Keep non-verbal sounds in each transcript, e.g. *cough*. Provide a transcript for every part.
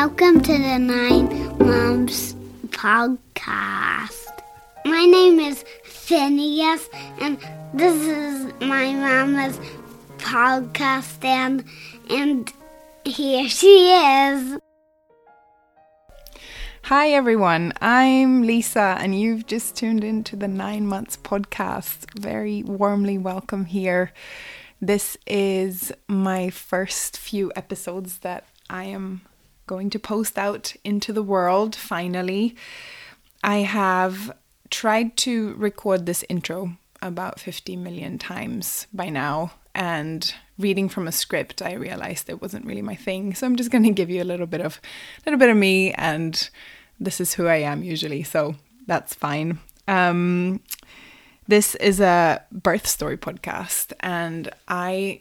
Welcome to the Nine Moms podcast. My name is Phineas, and this is my mama's podcast, and, and here she is. Hi, everyone. I'm Lisa, and you've just tuned into the Nine Months podcast. Very warmly welcome here. This is my first few episodes that I am going to post out into the world finally. I have tried to record this intro about 50 million times by now, and reading from a script, I realized it wasn't really my thing. So I'm just going to give you a little bit of a little bit of me, and this is who I am usually. So that's fine. Um, this is a birth story podcast, and I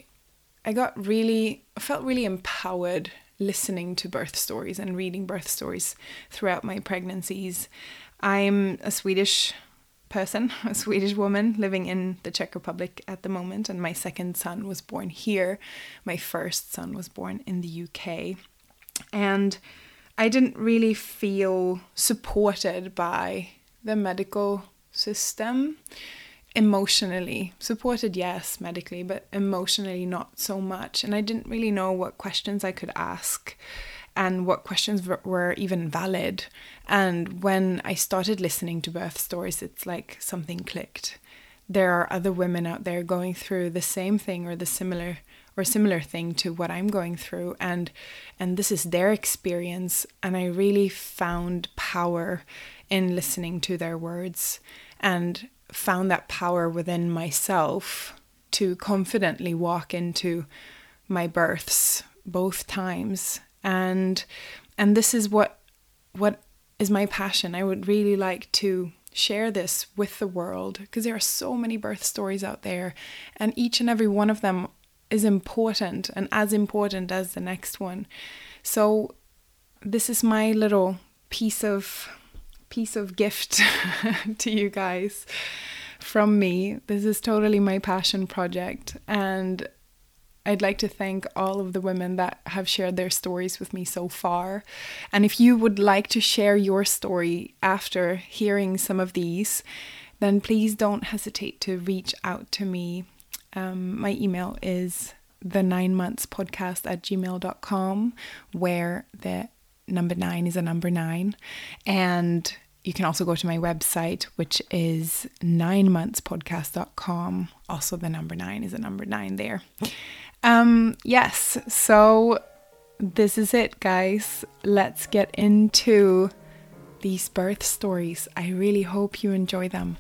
I got really felt really empowered listening to birth stories and reading birth stories throughout my pregnancies. I'm a Swedish person, *laughs* a Swedish woman living in the Czech Republic at the moment, and my second son was born here. My first son was born in the UK. And I didn't really feel supported by the medical system emotionally supported yes medically but emotionally not so much. And i didn't really know what questions i could ask and what questions were even valid. And when i started listening to birth stories it's like something clicked. There are other women out there going through the same thing or the similar or similar thing to what I'm going through. And and this is their experience. And I really found power in listening to their words. And found that power within myself to confidently walk into my births both times. And and this is what what is my passion. I would really like to share this with the world because there are so many birth stories out there and each and every one of them is important and as important as the next one. So this is my little piece of piece of gift *laughs* to you guys from me. This is totally my passion project. And I'd like to thank all of the women that have shared their stories with me so far. And if you would like to share your story after hearing some of these, then please don't hesitate to reach out to me. Um, my email is the nine months podcast at gmail.com, where the number nine is a number nine. And you can also go to my website, which is nine monthspodcast.com. Also, the number nine is a number nine there. Um, yes, so this is it, guys. Let's get into these birth stories. I really hope you enjoy them.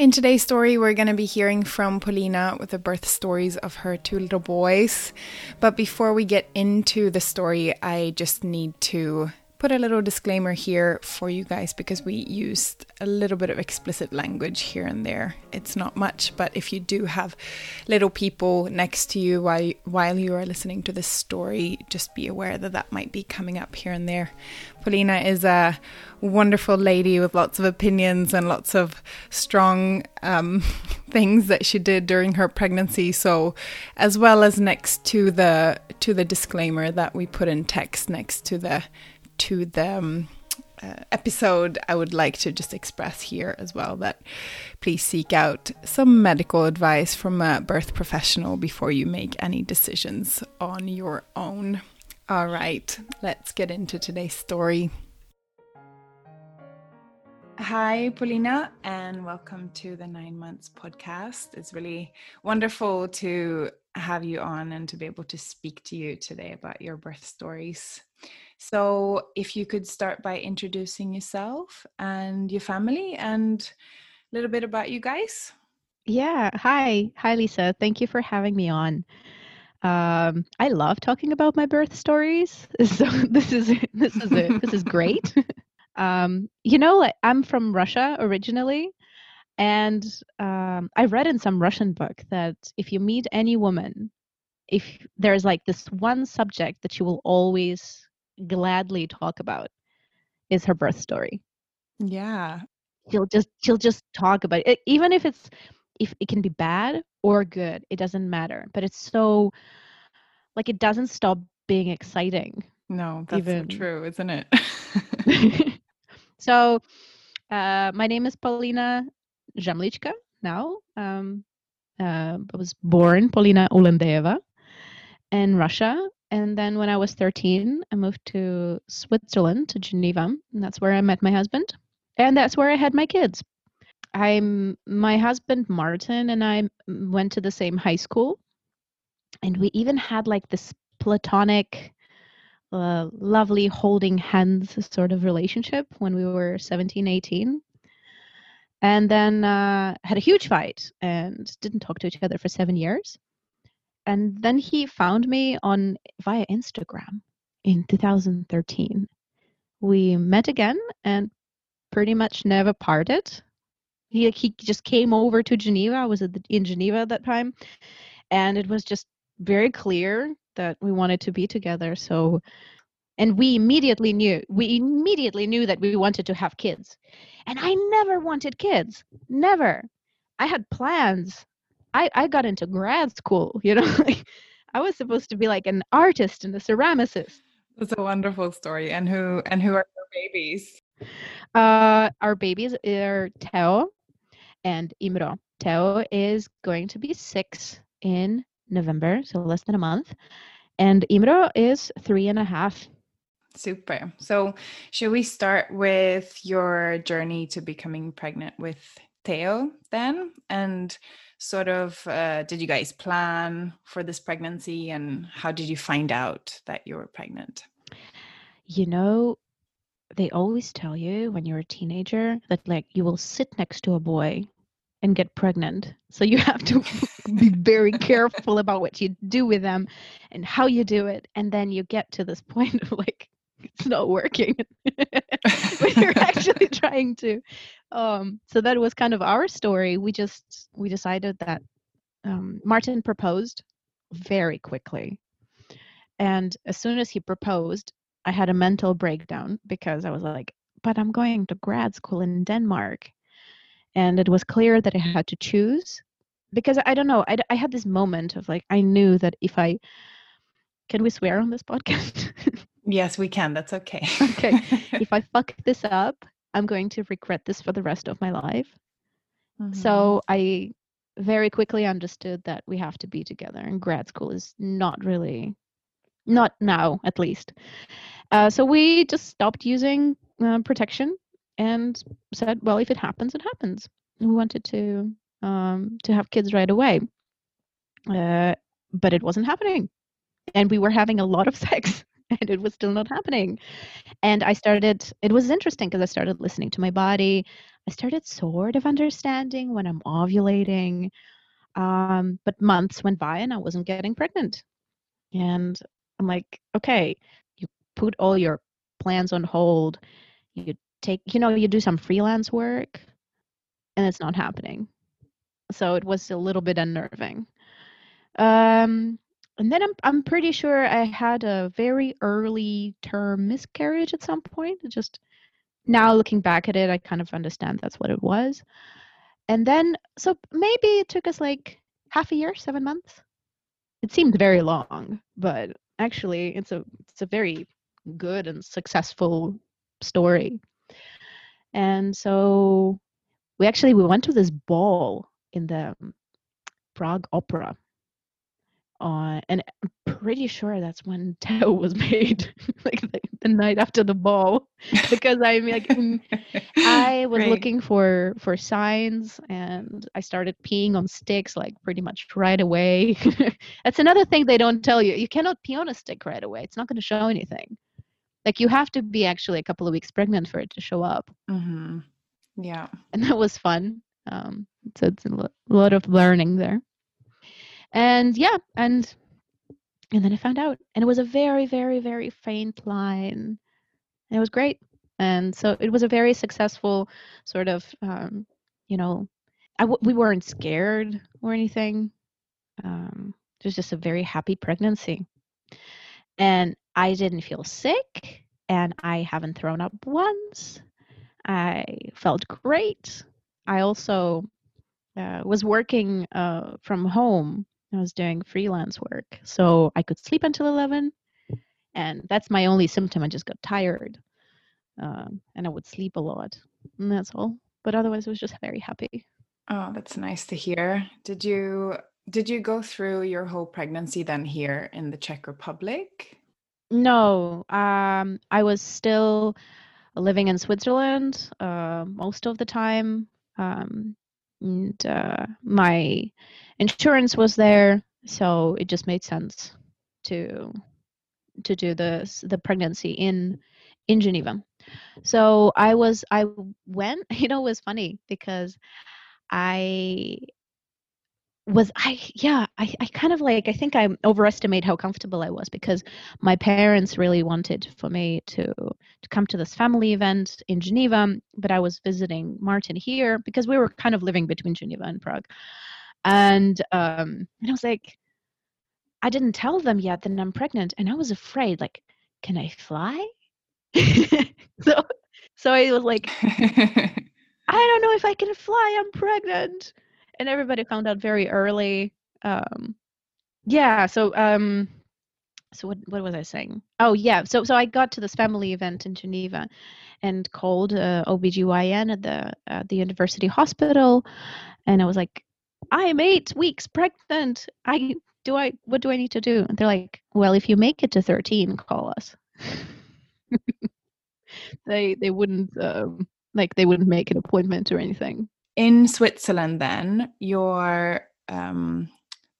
In today's story, we're going to be hearing from Polina with the birth stories of her two little boys. But before we get into the story, I just need to put a little disclaimer here for you guys because we used a little bit of explicit language here and there. It's not much, but if you do have little people next to you while while you are listening to this story, just be aware that that might be coming up here and there. Polina is a wonderful lady with lots of opinions and lots of strong um, *laughs* things that she did during her pregnancy. So, as well as next to the to the disclaimer that we put in text next to the to the um, uh, episode, I would like to just express here as well that please seek out some medical advice from a birth professional before you make any decisions on your own. All right, let's get into today's story. Hi, Polina, and welcome to the Nine Months podcast. It's really wonderful to have you on and to be able to speak to you today about your birth stories. So, if you could start by introducing yourself and your family and a little bit about you guys. Yeah. Hi. Hi, Lisa. Thank you for having me on. Um, I love talking about my birth stories. *laughs* So this is this is it. This is great. *laughs* um, you know, I'm from Russia originally, and um, I read in some Russian book that if you meet any woman, if there's like this one subject that you will always gladly talk about is her birth story. Yeah. She'll just she'll just talk about it even if it's if it can be bad or good, it doesn't matter. But it's so like it doesn't stop being exciting No, that's even... so true, isn't it? *laughs* so, uh, my name is Polina Jamlichka now. Um, uh, I was born Polina Ulendeva in Russia. And then when I was 13, I moved to Switzerland, to Geneva. And that's where I met my husband. And that's where I had my kids. I'm my husband Martin and I went to the same high school. And we even had like this platonic uh, lovely holding hands sort of relationship when we were 17 18 and then uh, had a huge fight and didn't talk to each other for seven years. And then he found me on via Instagram in 2013. We met again and pretty much never parted. He he just came over to Geneva. I was in Geneva at that time, and it was just very clear that we wanted to be together. So and we immediately knew we immediately knew that we wanted to have kids. And i never wanted kids. Never. I had plans. I i got into grad school *laughs* you know i was supposed to be like an artist and a ceramicist. That's a wonderful story. And who and who are your babies? Uh our babies are teo and imro teo is going to be six in november so less than a month and imro is three and a half Super. So, should we start with your journey to becoming pregnant with Teo then? And sort of, uh, did you guys plan for this pregnancy and how did you find out that you were pregnant? You know, they always tell you when you're a teenager that like you will sit next to a boy and get pregnant. So you *laughs* have to be very careful about what you do with them and how you do it. And then you get to this *laughs* point of like, it's not working *laughs* but you're actually trying to um, so that was kind of our story we just we decided that um, martin proposed very quickly and as soon as he proposed i had a mental breakdown because i was like but i'm going to grad school in denmark and it was clear that i had to choose because i don't know I, I had this moment of like i knew that if i can we swear on this podcast *laughs* Yes, we can. That's okay. okay. *laughs* If I fuck this up, I'm going to regret this for the rest of my life. Mm-hmm. So I very quickly understood that we have to be together, and grad school is not really, not now at least. Uh, so we just stopped using uh, protection and said, well, if it happens, it happens. We wanted to um, to have kids right away, uh, but it wasn't happening, and we were having a lot of *laughs* sex and it was still not happening. And I started, it was interesting because I started listening to my body. I started sort of understanding when I'm ovulating. Um, but months went by and I wasn't getting pregnant. And I'm like, okay, you put all your plans on hold. You take, you know, you do some freelance work and it's not happening. So it was a little bit unnerving. Um, and then I'm I'm pretty sure I had a very early term miscarriage at some point. Just now looking back at it, I kind of understand that's what it was. And then so maybe it took us like half a year, seven months. It seemed very long, but actually it's a it's a very good and successful story. And so we actually we went to this ball in the um, Prague Opera on and i'm pretty sure that's when *laughs* teo was made *laughs* like the, the, night after the ball *laughs* because i'm like i was Great. looking for for signs and i started peeing on sticks like pretty much right away. That's another thing they don't tell you you cannot pee on a stick right away it's not going to show anything. Like you have to be actually a couple of weeks pregnant for it to show up. Mm-hmm. yeah. And that was fun. Um so it's a lot of learning there and yeah and and then i found out and it was a very very very faint line and it was great. And so it was a very successful sort of um, you know I w- we weren't scared or anything. Um, it was just a very happy pregnancy. And i didn't feel sick and i haven't thrown up once. I felt great. I also uh, was working uh, from home I was doing freelance work. So I could sleep until 11 and that's my only symptom. I just got tired, um, and I would sleep a lot, and that's all. But otherwise, I was just very happy. Oh, that's nice to hear. Did you did you go through your whole pregnancy then here in the Czech Republic? No, um, I was still living in Switzerland uh, most of the time. Um, and uh, my insurance was there, so it just made sense to to do the the pregnancy in in Geneva. So I was I went. *laughs* You know, it was funny because I was I yeah I, I kind of like I think I overestimate how comfortable I was because my parents really wanted for me to to come to this family event in Geneva but I was visiting Martin here because we were kind of living between Geneva and Prague and um and I was like I didn't tell them yet that I'm pregnant and I was afraid like can I fly *laughs* so so I was like *laughs* I don't know if I can fly I'm pregnant and everybody found out very early. Um, yeah. So um, so what what was I saying? Oh yeah. So so I got to this family event in Geneva, and called uh, OBGYN at the at the university hospital, and I was like, I'm eight weeks pregnant. I do I what do I need to do? And they're like, well, if you make it to 13, call us. *laughs* they they wouldn't um, like they wouldn't make an appointment or anything in Switzerland, then your um,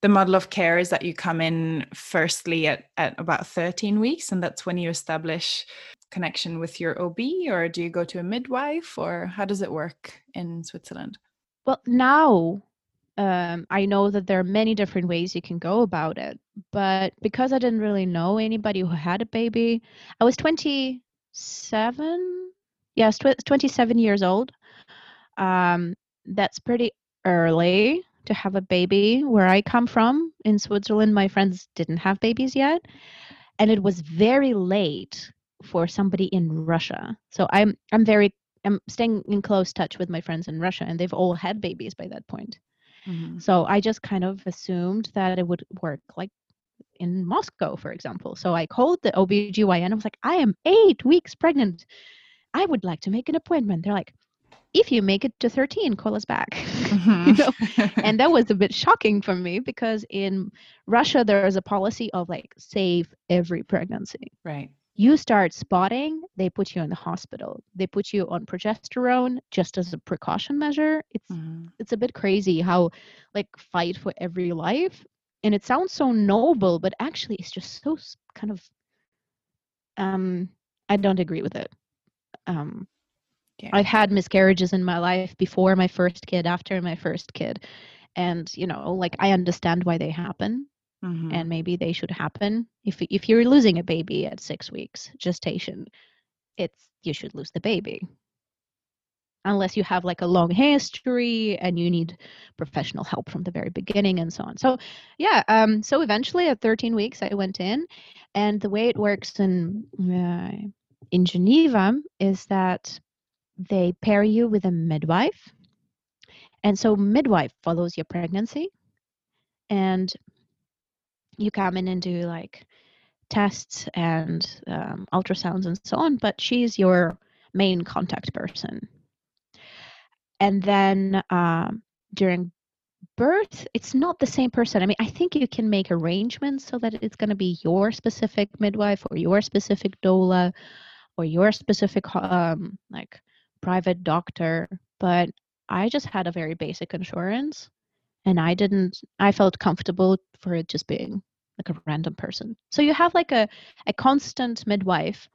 the model of care is that you come in firstly at, at about 13 weeks, and that's when you establish connection with your OB, or do you go to a midwife, or how does it work in Switzerland? Well, now um, I know that there are many different ways you can go about it, but because I didn't really know anybody who had a baby, I was 27. Yes, tw- 27 years old. Um, that's pretty early to have a baby. Where I come from in Switzerland, my friends didn't have babies yet. And it was very late for somebody in Russia. So I'm I'm very I'm staying in close touch with my friends in Russia and they've all had babies by that point. Mm-hmm. So I just kind of assumed that it would work like in Moscow, for example. So I called the OBGYN. And I was like, I am eight weeks pregnant. I would like to make an appointment. They're like, if you make it to 13 call us back mm-hmm. *laughs* you know? and that was a bit shocking for me because in russia there is a policy of like save every pregnancy right you start spotting they put you in the hospital they put you on progesterone just as a precaution measure it's mm-hmm. it's a bit crazy how like fight for every life and it sounds so noble but actually it's just so kind of um i don't agree with it um yeah. I've had miscarriages in my life before my first kid, after my first kid. And, you know, like I understand why they happen. Mm-hmm. And maybe they should happen. If if you're losing a baby at six weeks gestation, it's you should lose the baby. Unless you have like a long history and you need professional help from the very beginning and so on. So yeah, um, so eventually at 13 weeks I went in, and the way it works in uh, in Geneva is that they pair you with a midwife. And so, midwife follows your pregnancy, and you come in and do like tests and um, ultrasounds and so on, but she's your main contact person. And then um, during birth, it's not the same person. I mean, I think you can make arrangements so that it's going to be your specific midwife or your specific doula or your specific um, like private doctor, but I just had a very basic insurance and I didn't I felt comfortable for it just being like a random person. So you have like a a constant midwife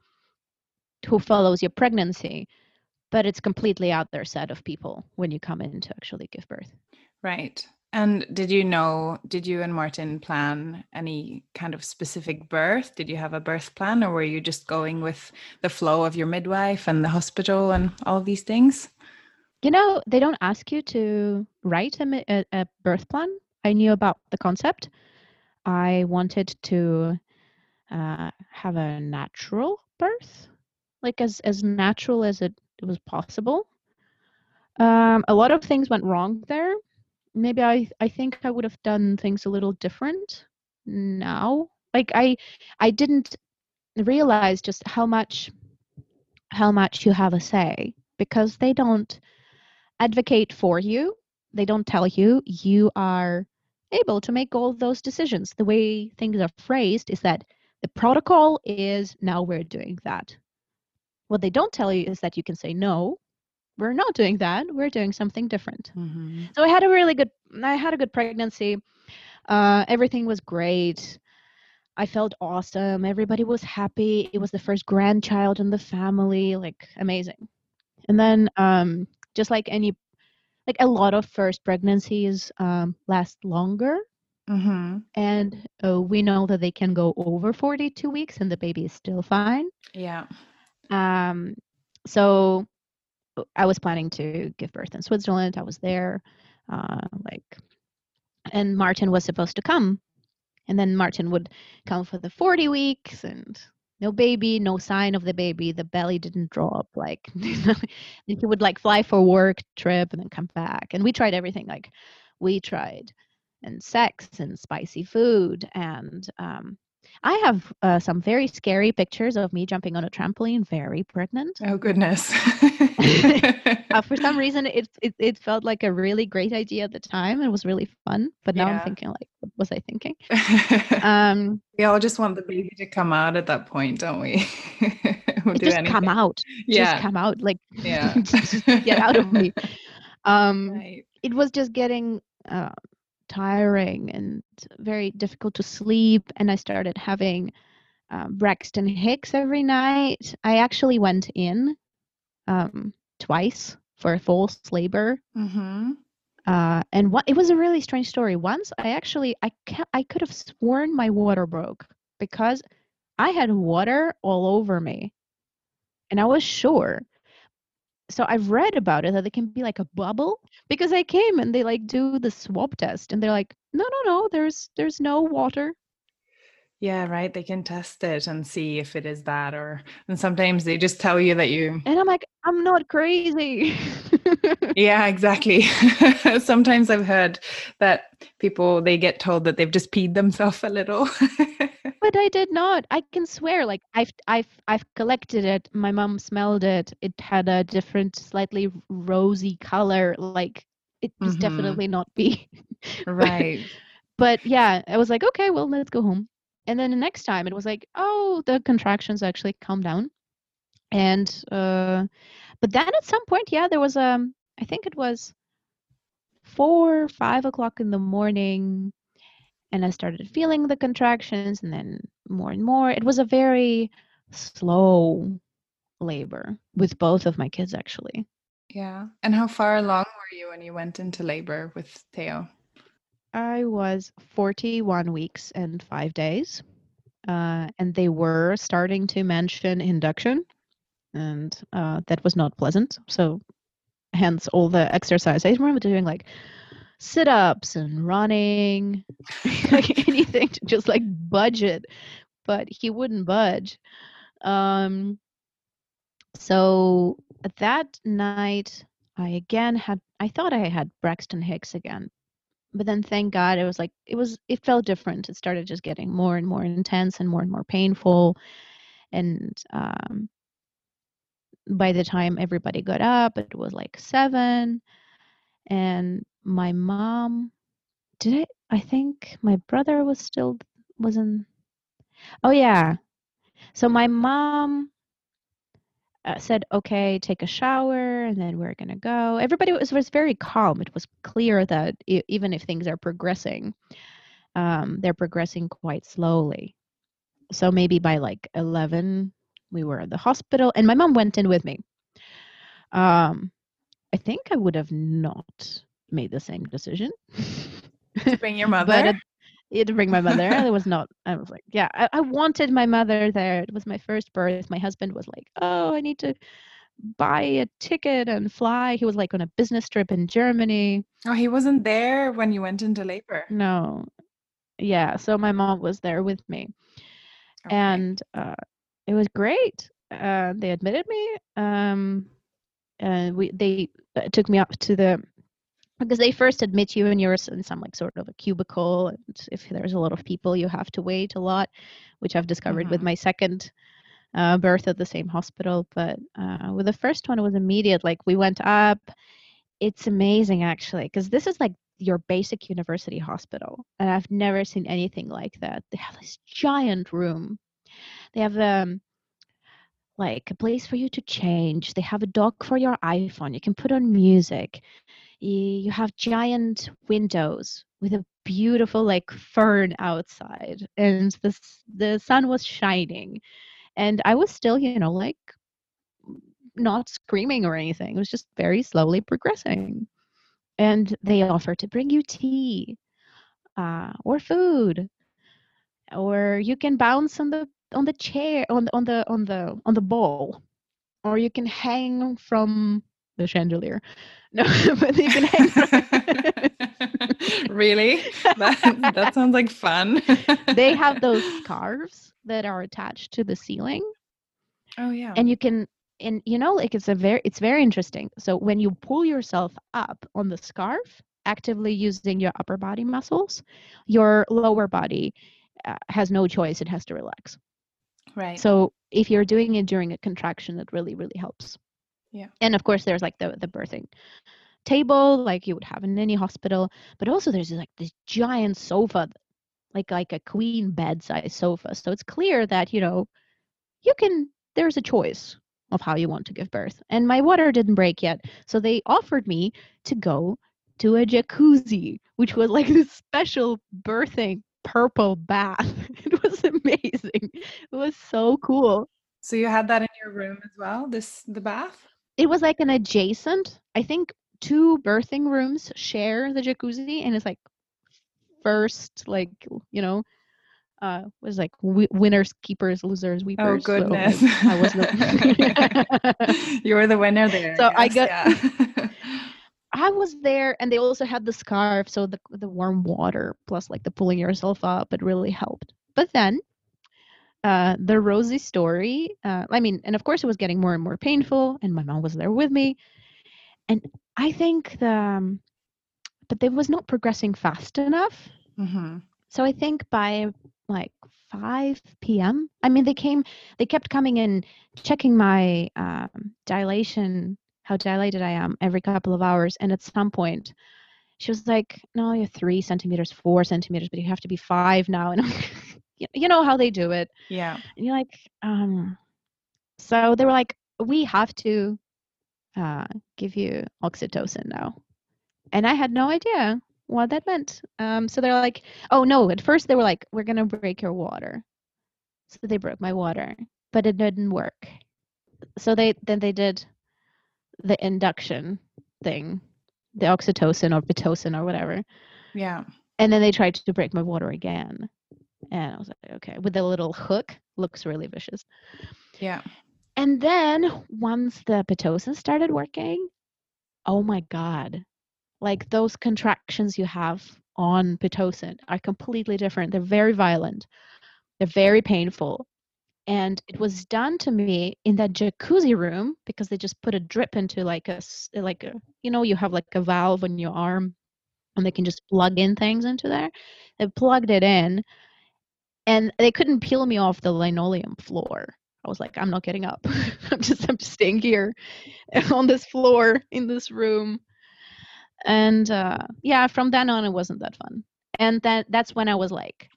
who follows your pregnancy, but it's completely out there set of people when you come in to actually give birth. Right. And did you know, did you and Martin plan any kind of specific birth? Did you have a birth plan or were you just going with the flow of your midwife and the hospital and all of these things? You know, they don't ask you to write a, a, a birth plan. I knew about the concept. I wanted to uh, have a natural birth, like as, as natural as it, it was possible. Um, a lot of things went wrong there maybe I I think I would have done things a little different now. Like I I didn't realize just how much how much you have a say because they don't advocate for you they don't tell you you are able to make all those decisions. The way things are phrased is that the protocol is now we're doing that. What they don't tell you is that you can say no we're not doing that. We're doing something different. Mm-hmm. so i had a really good i had a good pregnancy. Uh, everything was great. I felt awesome. Everybody was happy. It was the first grandchild in the family like amazing. And then um, just like any like a lot of first pregnancies um, last longer Mm-hmm. and uh, we know that they can go over 42 weeks and the baby is still fine Yeah. um, so I was planning to give birth in Switzerland. I was there, uh, like, and Martin was supposed to come, and then Martin would come for the 40 weeks and no baby, no sign of the baby. The belly didn't drop. Like, *laughs* *laughs* he would like fly for work trip and then come back. And we tried everything. Like, we tried and sex and spicy food and um, I have uh, some very scary pictures of me jumping on a trampoline, very pregnant. Oh goodness. *laughs* Uh, for some *laughs* reason, it, it it felt like a really great idea at the time. It was really fun, but now Yeah. I'm thinking like, what was I thinking? *laughs* Um, we all just want the baby to come out at that point, don't we? we'll do just come out, Yeah. just come out, like Yeah. get out of me. Um, Right. it was just getting uh, tiring and very difficult to sleep and i started having um, braxton hicks every night. I actually went in um, twice for a false labor. Mm-hmm. uh, and what it was a really strange story. Once i actually i ca- i could have sworn my water broke because i had water all over me. And i was sure so I've read about it that it can be like a bubble because I came and they like do the swab test and they're like, no, no, no, there's there's no water. Yeah, right. They can test it and see if it is that, or and sometimes they just tell you that you. And I'm like, I'm not crazy. *laughs* Yeah, exactly. *laughs* sometimes I've heard that people they get told that they've just peed themselves a little. *laughs* but I did not. I can swear, like I've I've I've collected it. My mom smelled it. It had a different, slightly rosy color. Like it was Mhm. definitely not pee. right. but yeah, I was like, okay, well, let's go home. And then the next time it was like, oh, the contractions actually calmed down. And uh but then at some point, yeah, there was um I think it was four, five o'clock in the morning, and I started feeling the contractions and then more and more. It was a very slow labor with both of my kids actually. Yeah. And how far along were you when you went into labor with Teo? I was 41 weeks and five days. Uh, and they were starting to mention induction, and uh, that was not pleasant. So, hence all the exercise. I remember doing like sit ups and running, *laughs* like *laughs* anything to just like budge it, but he wouldn't budge. Um, so, that night, I again had, I thought I had Braxton Hicks again, but then thank god it was like it was it felt different. It started just getting more and more intense and more and more painful and um by the time everybody got up it was like seven and my mom did it i think my brother was still wasn't oh yeah. So my mom uh, said, okay, take a shower, and then we're to go. Everybody was, was very calm. It was clear that e- even if things are progressing, um, they're progressing quite slowly. So maybe by like 11, we were at the hospital, and my mom went in with me. Um, I think I would have not made the same decision. To bring your *laughs* mother? But had to bring my mother. I *laughs* was not. I was like, yeah, I, I wanted my mother there. It was my first birth. My husband was like, oh, I need to buy a ticket and fly. He was like on a business trip in Germany. oh, he wasn't there when you went into labor. No, yeah. So my mom was there with me, Okay. and uh, it was great. Uh, they admitted me. Um, and we they uh, took me up to the because they first admit you and you're in some like sort of a cubicle and if there's a lot of people you have to wait a lot which i've discovered with Mhm. my second uh, birth at the same hospital, but uh, with the first one, it was immediate. Like we went up. It's amazing actually, because this is like your basic university hospital, and I've never seen anything like that. They have this giant room. They have um, like a place for you to change. They have a dock for your iPhone. You can put on music. You have giant windows with a beautiful like fern outside, and the the sun was shining, and I was still, you know, like not screaming or anything. It was just very slowly progressing, and they offer to bring you tea, uh, or food, or you can bounce on the on the chair on the on the on the on the ball or you can hang from the chandelier. No *laughs* but you can hang from... *laughs* really? That, that sounds like fun. *laughs* They have those scarves that are attached to the ceiling. Oh yeah. And you can and you know like it's a very it's very interesting. So when you pull yourself up on the scarf actively using your upper body muscles your lower body uh, has no choice. It has to relax. Right. So if you're doing it during a contraction, it really, really helps. Yeah. And of course, there's like the the birthing table, like you would have in any hospital, but also there's like this giant sofa, like like a queen bed size sofa. So it's clear that you know you can. There's a choice of how you want to give birth. And my water didn't break yet, so they offered me to go to a jacuzzi, which was like *laughs* this special birthing purple bath. *laughs* It was amazing. It was so cool. So you had that in your room as well, this the bath? It was like an adjacent. I think two birthing rooms share the jacuzzi and it's like first like, you know, uh was like w- winners keepers losers Oh weepers so, goodness. *laughs* I was the *laughs* you were the winner there. So I guess, yeah. *laughs* I was there, and they also had the scarf, so the the warm water plus like the pulling yourself up, it really helped. But then, uh, the rosy story. Uh, I mean, and of course, it was getting more and more painful, and my mom was there with me, and I think the, um, but it was not progressing fast enough. Mhm. So I think by like 5 p.m. I mean, they came, they kept coming in, checking my um, dilation, how dilated I am every couple of hours. And at some point, she was like, "No, you're three centimeters, four centimeters, but you have to be five now." And I'm, *laughs* you- you know how they do it. Yeah. And you're like, um. So they were like, "We have to uh, give you oxytocin now," and I had no idea what that meant. Um, so they're like, "Oh no!" At first they were like, "We're gonna break your water," so they broke my water, but it didn't work. So they then they did the induction thing, the oxytocin or pitocin or whatever, Yeah. and then they tried to break my water again. And I was like, okay, with the little hook, looks really vicious. Yeah. And then once the Pitocin started working, oh my God, like those contractions you have on Pitocin are completely different. They're very violent, they're very painful. And it was done to me in that jacuzzi room because they just put a drip into like a, like a, you know, you have like a valve on your arm and they can just plug in things into there. They plugged it in and they couldn't peel me off the linoleum floor. I was like, I'm not getting up. *laughs* I'm just I'm just staying here *laughs* on this floor in this room. And uh, yeah, from then on, it wasn't that fun. And that that's when I was like,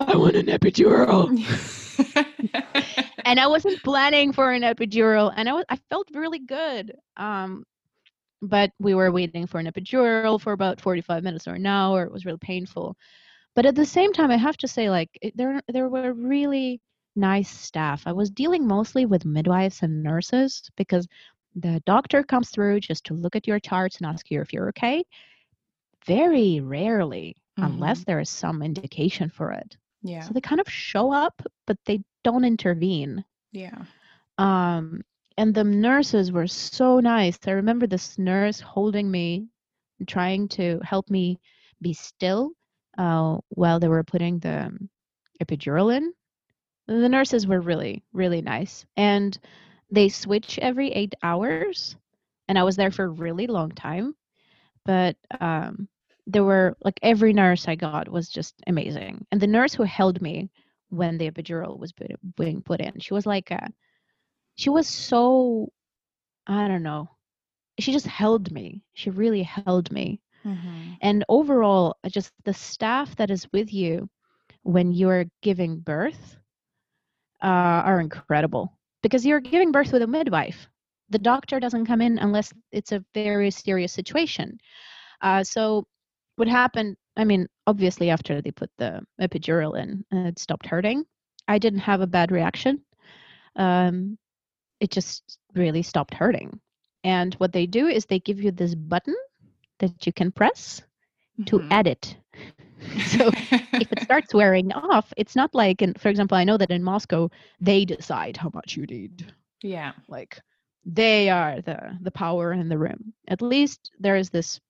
I want an epidural. *laughs* and I wasn't planning for an epidural, and I was I felt really good. Um, but we were waiting for an epidural for about 45 minutes or an hour. It was really painful. But at the same time, I have to say, like, there there were really nice staff. I was dealing mostly with midwives and nurses because the doctor comes through just to look at your charts and ask you if you're okay. Very rarely, unless there is some indication for it. yeah. So they kind of show up, but they don't intervene. Yeah. Um, and the nurses were so nice. I remember this nurse holding me, trying to help me be still uh, while they were putting the um, epidural in. The nurses were really, really nice. And they switch every eight hours. And I was there for a really long time. But um, there were like every nurse I got was just amazing. And the nurse who held me when the epidural was put, being put in. She was like, a, she was so, I don't know, she just held me. She really held me. Mm-hmm. And overall, just the staff that is with you when you're giving birth uh, are incredible because you're giving birth with a midwife. The doctor doesn't come in unless it's a very serious situation. Uh, so, what happened? I mean, obviously, after they put the epidural in, uh, it stopped hurting. I didn't have a bad reaction. Um, it just really stopped hurting. And what they do is they give you this button that you can press mm-hmm. to edit. *laughs* so if it starts wearing off, it's not like, in, for example, I know that in Moscow they decide how much you need. Yeah. Like they are the the power in the room. At least there is this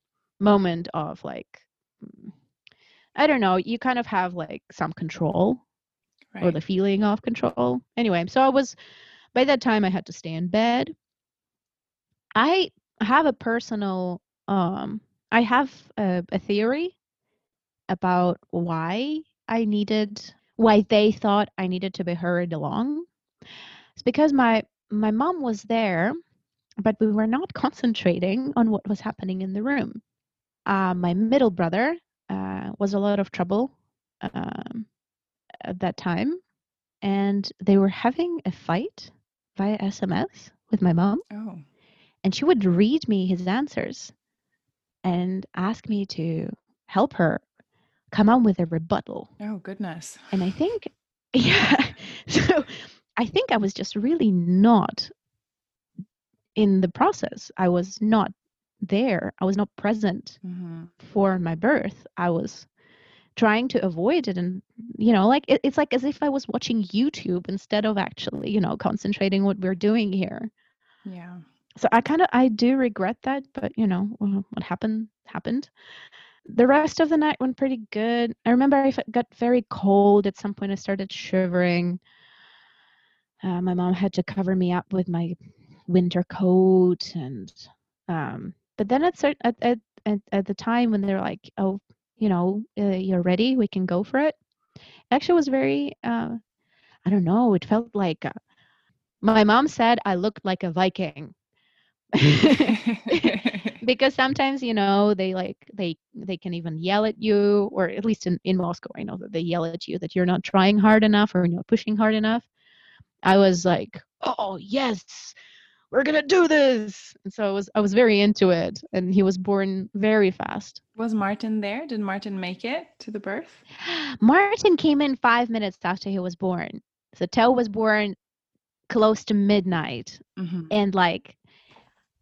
moment of like, I don't know, you kind of have like some control right. or the feeling of control. Anyway, so I was by that time I had to stay in bed. I have a personal um I have a, a theory about why I needed why they thought I needed to be hurried along. It's because my my mom was there, but we were not concentrating on what was happening in the room. Uh, my middle brother uh, was a lot of trouble um, at that time, and they were having a fight via SMS with my mom. Oh. And she would read me his answers and ask me to help her come up with a rebuttal. Oh, goodness. And I think, *sighs* *laughs* yeah. So I think I was just really not in the process. I was not there. I was not present mm-hmm. for my birth. I was trying to avoid it and you know like it, it's like as if i was watching youtube instead of actually you know concentrating what we're doing here yeah so i kind of i do regret that but you know what happened happened the rest of the night went pretty good. I remember I got very cold. At some point, I started shivering. Uh, my mom had to cover me up with my winter coat, and um, but then at, at at at at the time when they're like, "Oh, you know, uh, you're ready. We can go for it." it actually, was very. Uh, I don't know. It felt like uh, my mom said I looked like a Viking. *laughs* *laughs* because sometimes you know they like they they can even yell at you or at least in, in moscow i know that they yell at you that you're not trying hard enough or you're not pushing hard enough. I was like oh yes we're gonna do this. And so i was i was very into it and he was born very fast. Was martin there? Did martin make it to the birth? *gasps* Martin came in five minutes after he was born. So Teo was born close to midnight. Mm-hmm. and like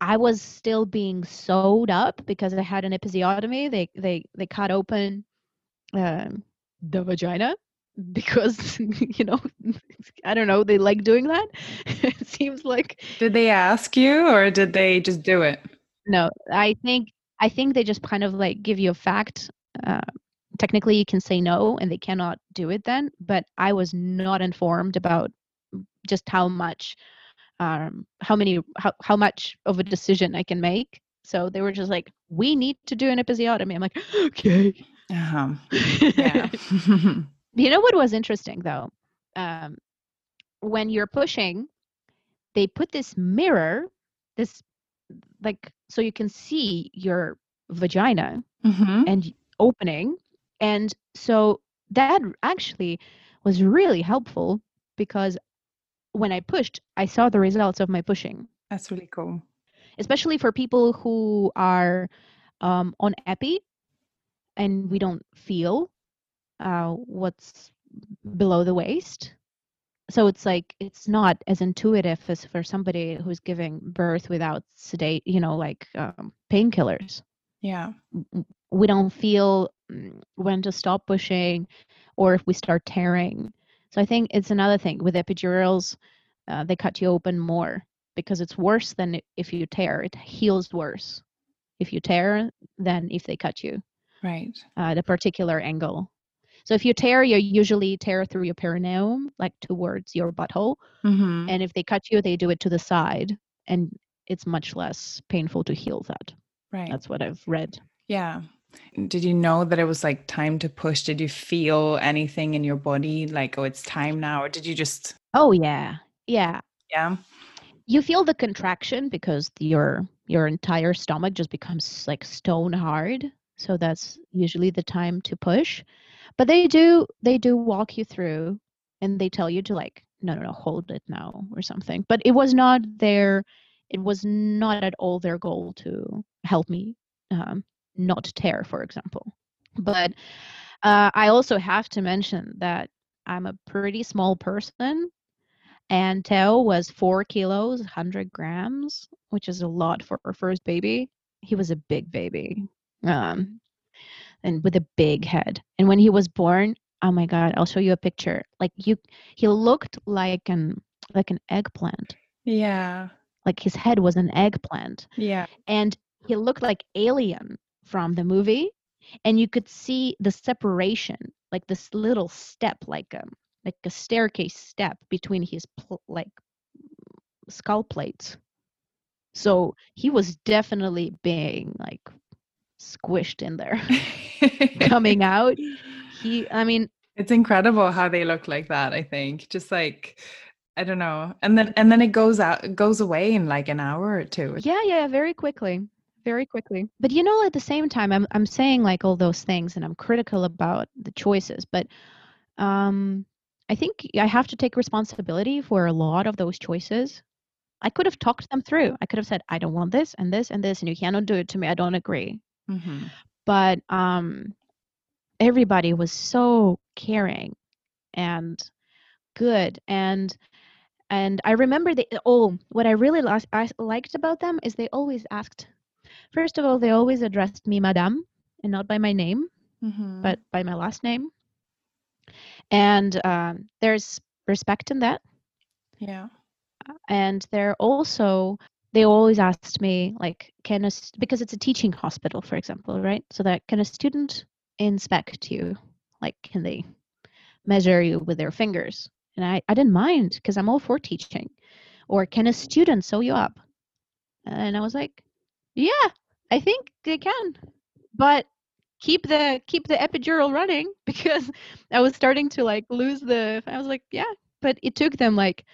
I was still being sewed up because I had an episiotomy. They they they cut open um, the vagina *laughs* because you know *laughs* I don't know they like doing that. *laughs* it seems like. Did they ask you or did they just do it? No, I think I think they just kind of like give you a fact. Uh, technically, you can say no, and they cannot do it then. But I was not informed about just how much um, how many how, how much of a decision I can make. So they were just like, we need to do an episiotomy. I'm like, *gasps* okay. Uh-huh. Yeah. *laughs* you know what was interesting though? Um, when you're pushing, they put this mirror, this like so you can see your vagina mm-hmm. and opening. And so that actually was really helpful because when I pushed, I saw the results of my pushing. That's really cool. Especially for people who are um, on epi and we don't feel uh, what's below the waist. So it's like it's not as intuitive as for somebody who's giving birth without sedate, you know, like um, painkillers. Yeah. We don't feel mm, when to stop pushing or if we start tearing. So I think it's another thing with epidurals. Uh, they cut you open more because it's worse than if you tear. It heals worse if you tear than if they cut you. Right. Uh, the particular angle. So if you tear, you usually tear through your perineum, like towards your butthole. Mm-hmm. And if they cut you, they do it to the side, and it's much less painful to heal that. Right. That's what I've read. Yeah. Did you know that it was like time to push? Did you feel anything in your body like, oh, it's time now? Or did you just. Oh, yeah. Yeah. Yeah. You feel the contraction because your your entire stomach just becomes like stone hard. So that's usually the time to push. But they do they do walk you through and they tell you to like no no no hold it now or something. But it was not their it was not at all their goal to help me um, not tear, for example. But uh, I also have to mention that I'm a pretty small person, and Teo was four kilos, 100 grams, which is a lot for our first baby. He was a big baby, um, and with a big head. And when he was born, oh my god, I'll show you a picture. Like you, he looked like an like an eggplant. Yeah. Like his head was an eggplant. Yeah. And he looked like alien from the movie and you could see the separation like this little step like a like a staircase step between his pl- like skull plates. So he was definitely being like squished in there *laughs* coming out. He i mean it's incredible how they look like that i think. Just like i don't know. And then and then it goes out goes away in like an hour or two. Yeah yeah very quickly very quickly. But you know, at the same time, I'm I'm saying like all those things, and I'm critical about the choices. But um, I think I have to take responsibility for a lot of those choices. I could have talked them through. I could have said, I don't want this and this and this, and you cannot do it to me. I don't agree. Mm-hmm. But um, everybody was so caring and good and and I remember they oh what I really lost, I liked about them is they always asked First of all, they always addressed me Madame and not by my name, mm-hmm. but by my last name. And um, there's respect in that. Yeah. And they're also, they always asked me, like, can a, because it's a teaching hospital, for example, right? So that can a student inspect you? Like, can they measure you with their fingers? And I, I didn't mind because I'm all for teaching. Or can a student sew you up? And I was like, yeah, I think they can. But keep the keep the epidural running *laughs* because I was starting to like lose the I was like, yeah, but it took them like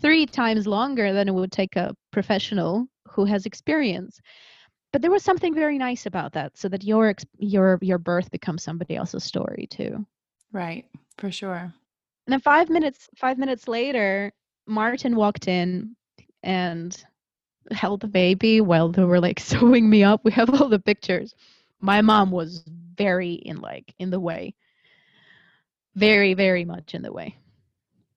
three times longer than it would take a professional who has experience. But there was something very nice about that so that your your your birth becomes somebody else's story too. Right, for sure. And then 5 minutes 5 minutes later, Martin walked in and held the baby while they were like *laughs* sewing me up. We have all the pictures. My mom was very in like in the way. Very, very much in the way.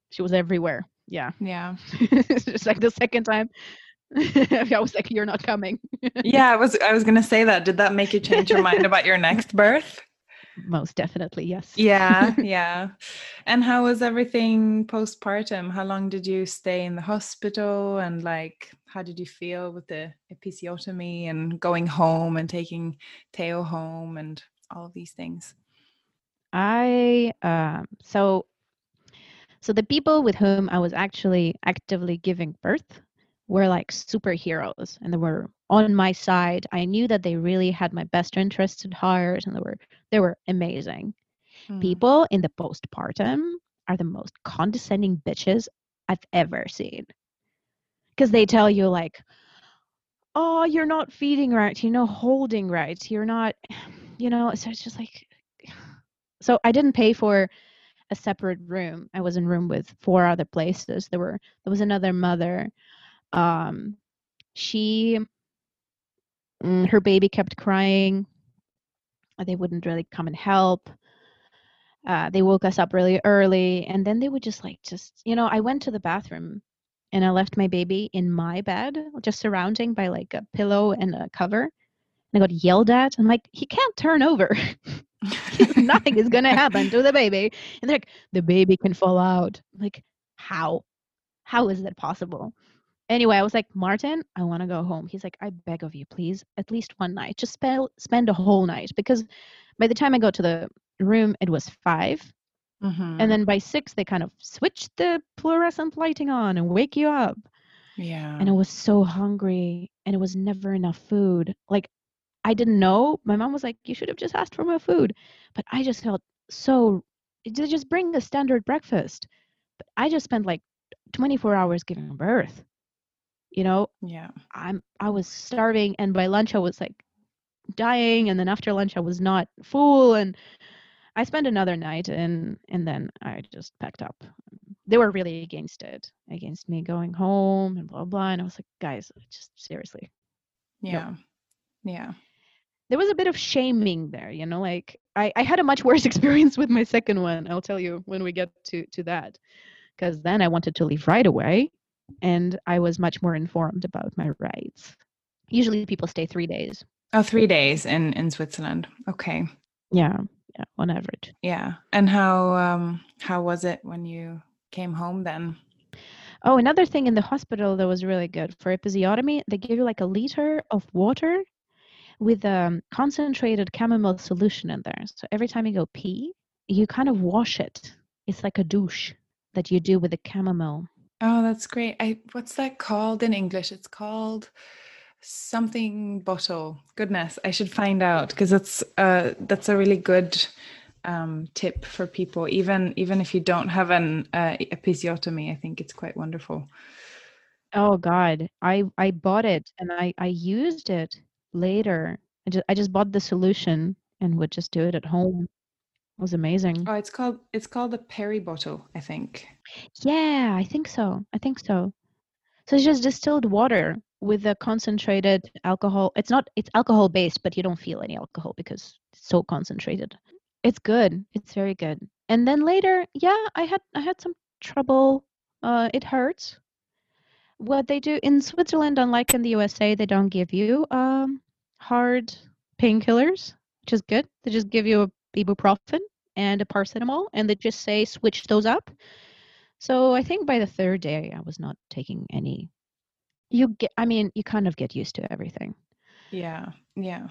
She was everywhere. Yeah. *laughs* Yeah. It's just like the second time. *laughs* I was like, you're not coming. yeah, I was I was gonna say that. Did that make you change your mind about your next birth? Most definitely, yes. Yeah, *laughs* yeah. And how was everything postpartum? How long did you stay in the hospital and like how did you feel with the episiotomy and going home and taking Teo home and all of these things? I um so so the people with whom I was actually actively giving birth were like superheroes and they were on my side. I knew that they really had my best interests at heart and they were they were amazing. Mm. People in the postpartum are the most condescending bitches I've ever seen. Cuz they tell you like oh, you're not feeding right, you're not holding right, you're not *sighs* you know, so it's just like *sighs* so I didn't pay for a separate room. I was in room with four other places. There were there was another mother um, she mm, her baby kept crying. They wouldn't really come and help. Uh, they woke us up really early and then they would just like just you know i went to the bathroom and i left my baby in my bed just surrounding by like a pillow and a cover and i got yelled at. I'm like he can't turn over. *laughs* Nothing is gonna happen to the baby. And they're like the baby can fall out. I'm like how? How is that possible anyway, I was like, Martin, I want to go home. He's like, I beg of you, please, at least one night. Just spend spend a whole night because by the time I go to the room, it was 5 mm-hmm. and then by six, they kind of switch the fluorescent lighting on and wake you up. Yeah, and I was so hungry, and it was never enough food. Like, I didn't know. My mom was like, "You should have just asked for more food," but I just felt so. Just bring a standard breakfast. But I just spent like 24 hours giving birth. You know, Yeah. I'm I was starving, and by lunch I was like dying, and then after lunch I was not full, and I spent another night, and and then I just packed up. They were really against it, against me going home and blah blah. And I was like, guys, just seriously, Yeah. Yeah. there was a bit of shaming there, you know. Like I I had a much worse *laughs* experience with my second one. I'll tell you when we get to to that, because then I wanted to leave right away, and I was much more informed about my rights. Usually people stay three days. Oh, three days in in Switzerland. Okay. Yeah, yeah, on average. Yeah. And how um how was it when you came home then? Oh, another thing in the hospital that was really good for episiotomy, they give you like a liter of water with um, concentrated chamomile solution in there. So every time you go pee, you kind of wash it. It's like a douche that you do with the chamomile. Oh, that's great. I what's that called in English? It's called something bottle. Goodness, I should find out because it's uh that's a really good um tip for people even even if you don't have an uh, episiotomy. I think it's quite wonderful. Oh God, I I bought it and I I used it later. I just I just bought the solution and would just do it at home. It was amazing. Oh, it's called it's called the peri bottle, I think. Yeah, I think so. I think so. So it's just distilled water with a concentrated alcohol. It's not it's alcohol based, but you don't feel any alcohol because it's so concentrated. It's good. It's very good. And then later, yeah, I had I had some trouble. Uh it hurts. What they do in Switzerland, unlike in the USA, they don't give you um hard painkillers, which is good. They just give you a ibuprofen and a paracetamol and they just say switch those up. So I think by the third day, I was not taking any. You get, I mean, you kind of get used to everything. Yeah. Yeah.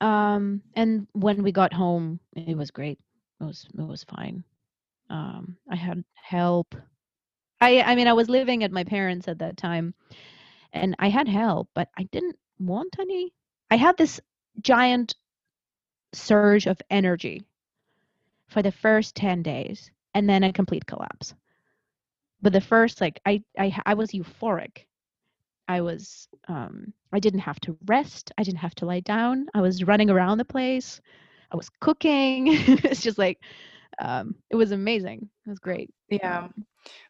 Um, and when we got home, it was great. It was it was fine. Um, I had help. I I mean, I was living at my parents at that time, and I had help, but I didn't want any. I had this giant surge of energy for the first 10 days and then a complete collapse. But the first like i i, I was euphoric. I was um i didn't have to rest. I didn't have to lie down. I was running around the place. I was cooking. *laughs* It's just like um it was amazing. It was great. Yeah.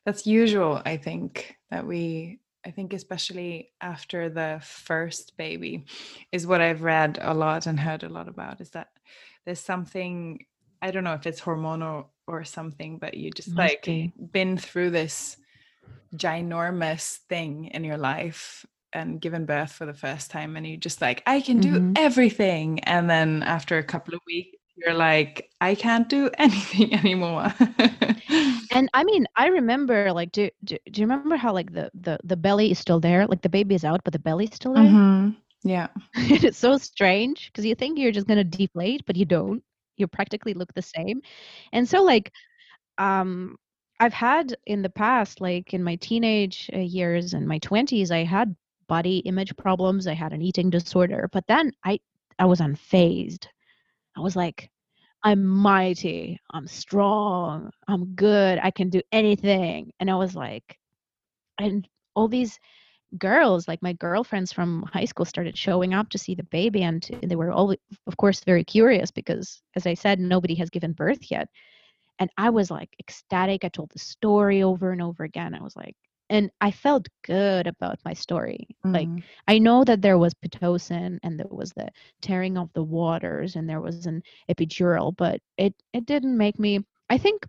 That's usual, I think, that we I think especially after the first baby is what I've read a lot and heard a lot about is that there's something I don't know if it's hormonal or something, but you just Must like be. been through this ginormous thing in your life and given birth for the first time and you just like I can do Mhm. everything and then after a couple of weeks you're like I can't do *laughs* anything anymore. *laughs* and i mean i remember like do, do do you remember how like the the the belly is still there like the baby is out but the belly's still there Mhm. Yeah. *laughs* it's so strange because you think you're just going to deflate but you don't. You practically look the same. And so like um i've had in the past like in my teenage uh, years and my 20s i had body image problems i had an eating disorder but then i i was unfazed. I was like i'm mighty i'm strong i'm good i can do anything. And i was like and all these girls like my girlfriends from high school started showing up to see the baby and they were all of course very curious because as i said nobody has given birth yet. And i was like ecstatic. I told the story over and over again. I was like and i felt good about my story. Like Mhm. i know that there was pitocin and there was the tearing of the waters and there was an epidural but it it didn't make me i think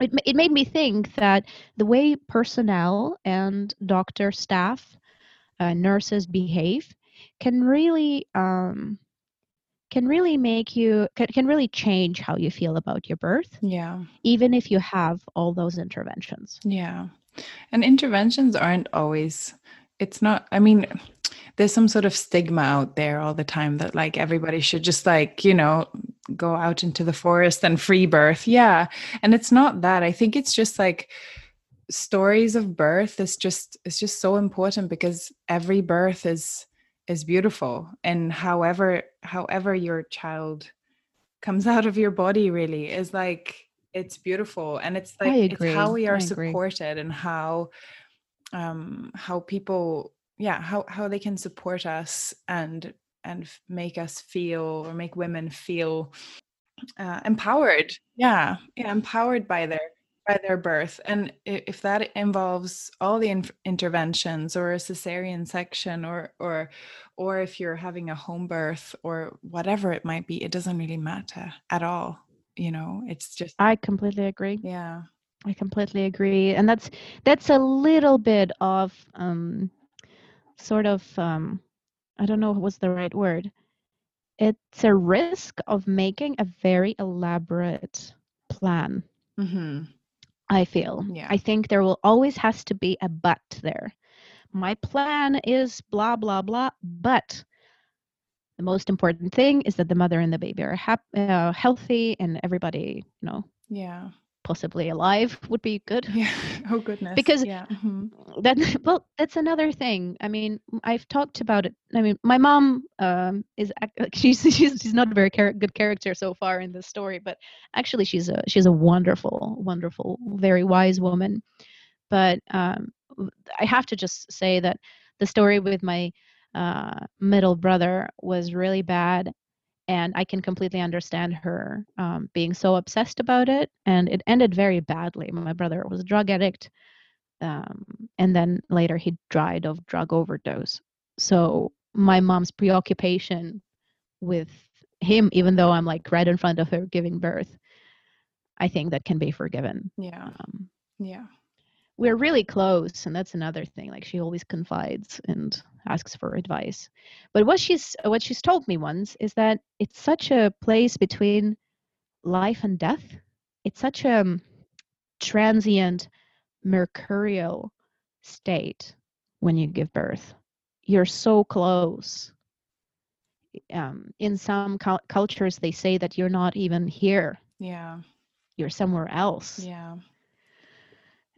it, it made me think that the way personnel and doctor staff uh, nurses behave can really um, can really make you can, can really change how you feel about your birth yeah. even if you have all those interventions Yeah. And interventions aren't always, it's not, I mean, there's some sort of stigma out there all the time that like everybody should just like, you know, go out into the forest and free birth. Yeah. And it's not that. I think it's just like stories of birth is just, it's just so important because every birth is, is beautiful and however however your child comes out of your body really is like it's beautiful and it's like it's how we are supported and how um how people yeah how how they can support us and and make us feel or make women feel uh, empowered. Yeah yeah empowered by their by their birth. And if that involves all the in- interventions or a cesarean section or or or if you're having a home birth or whatever it might be it doesn't really matter at all you know? It's just i completely agree. Yeah. I completely agree and that's that's a little bit of um sort of um i don't know what's the right word it's a risk of making a very elaborate plan mm-hmm. I feel. Yeah. I think there will always has to be a but there. My plan is blah blah blah, but the most important thing is that the mother and the baby are happy, uh, healthy, and everybody, you know, yeah, possibly alive would be good. Yeah. *laughs* Oh goodness. Because yeah. Mm-hmm. that *laughs* well, that's another thing. I mean, I've talked about it. I mean, my mom um, is *laughs* she's she's she's not a very char- good character so far in the story, but actually she's a she's a wonderful, wonderful, very wise woman. But um, I have to just say that the story with my uh, middle brother was really bad and I can completely understand her um, being so obsessed about it. And it ended very badly. My brother was a drug addict, um, and then later he died of drug overdose. So my mom's preoccupation with him, even though I'm like right in front of her giving birth, I think that can be forgiven. Yeah. Um, yeah we're really close and that's another thing like she always confides and asks for advice. But what she's what she's told me once is that it's such a place between life and death. It's such a transient mercurial state when you give birth. You're so close. Um, in some cu- cultures they say that you're not even here. Yeah. You're somewhere else. Yeah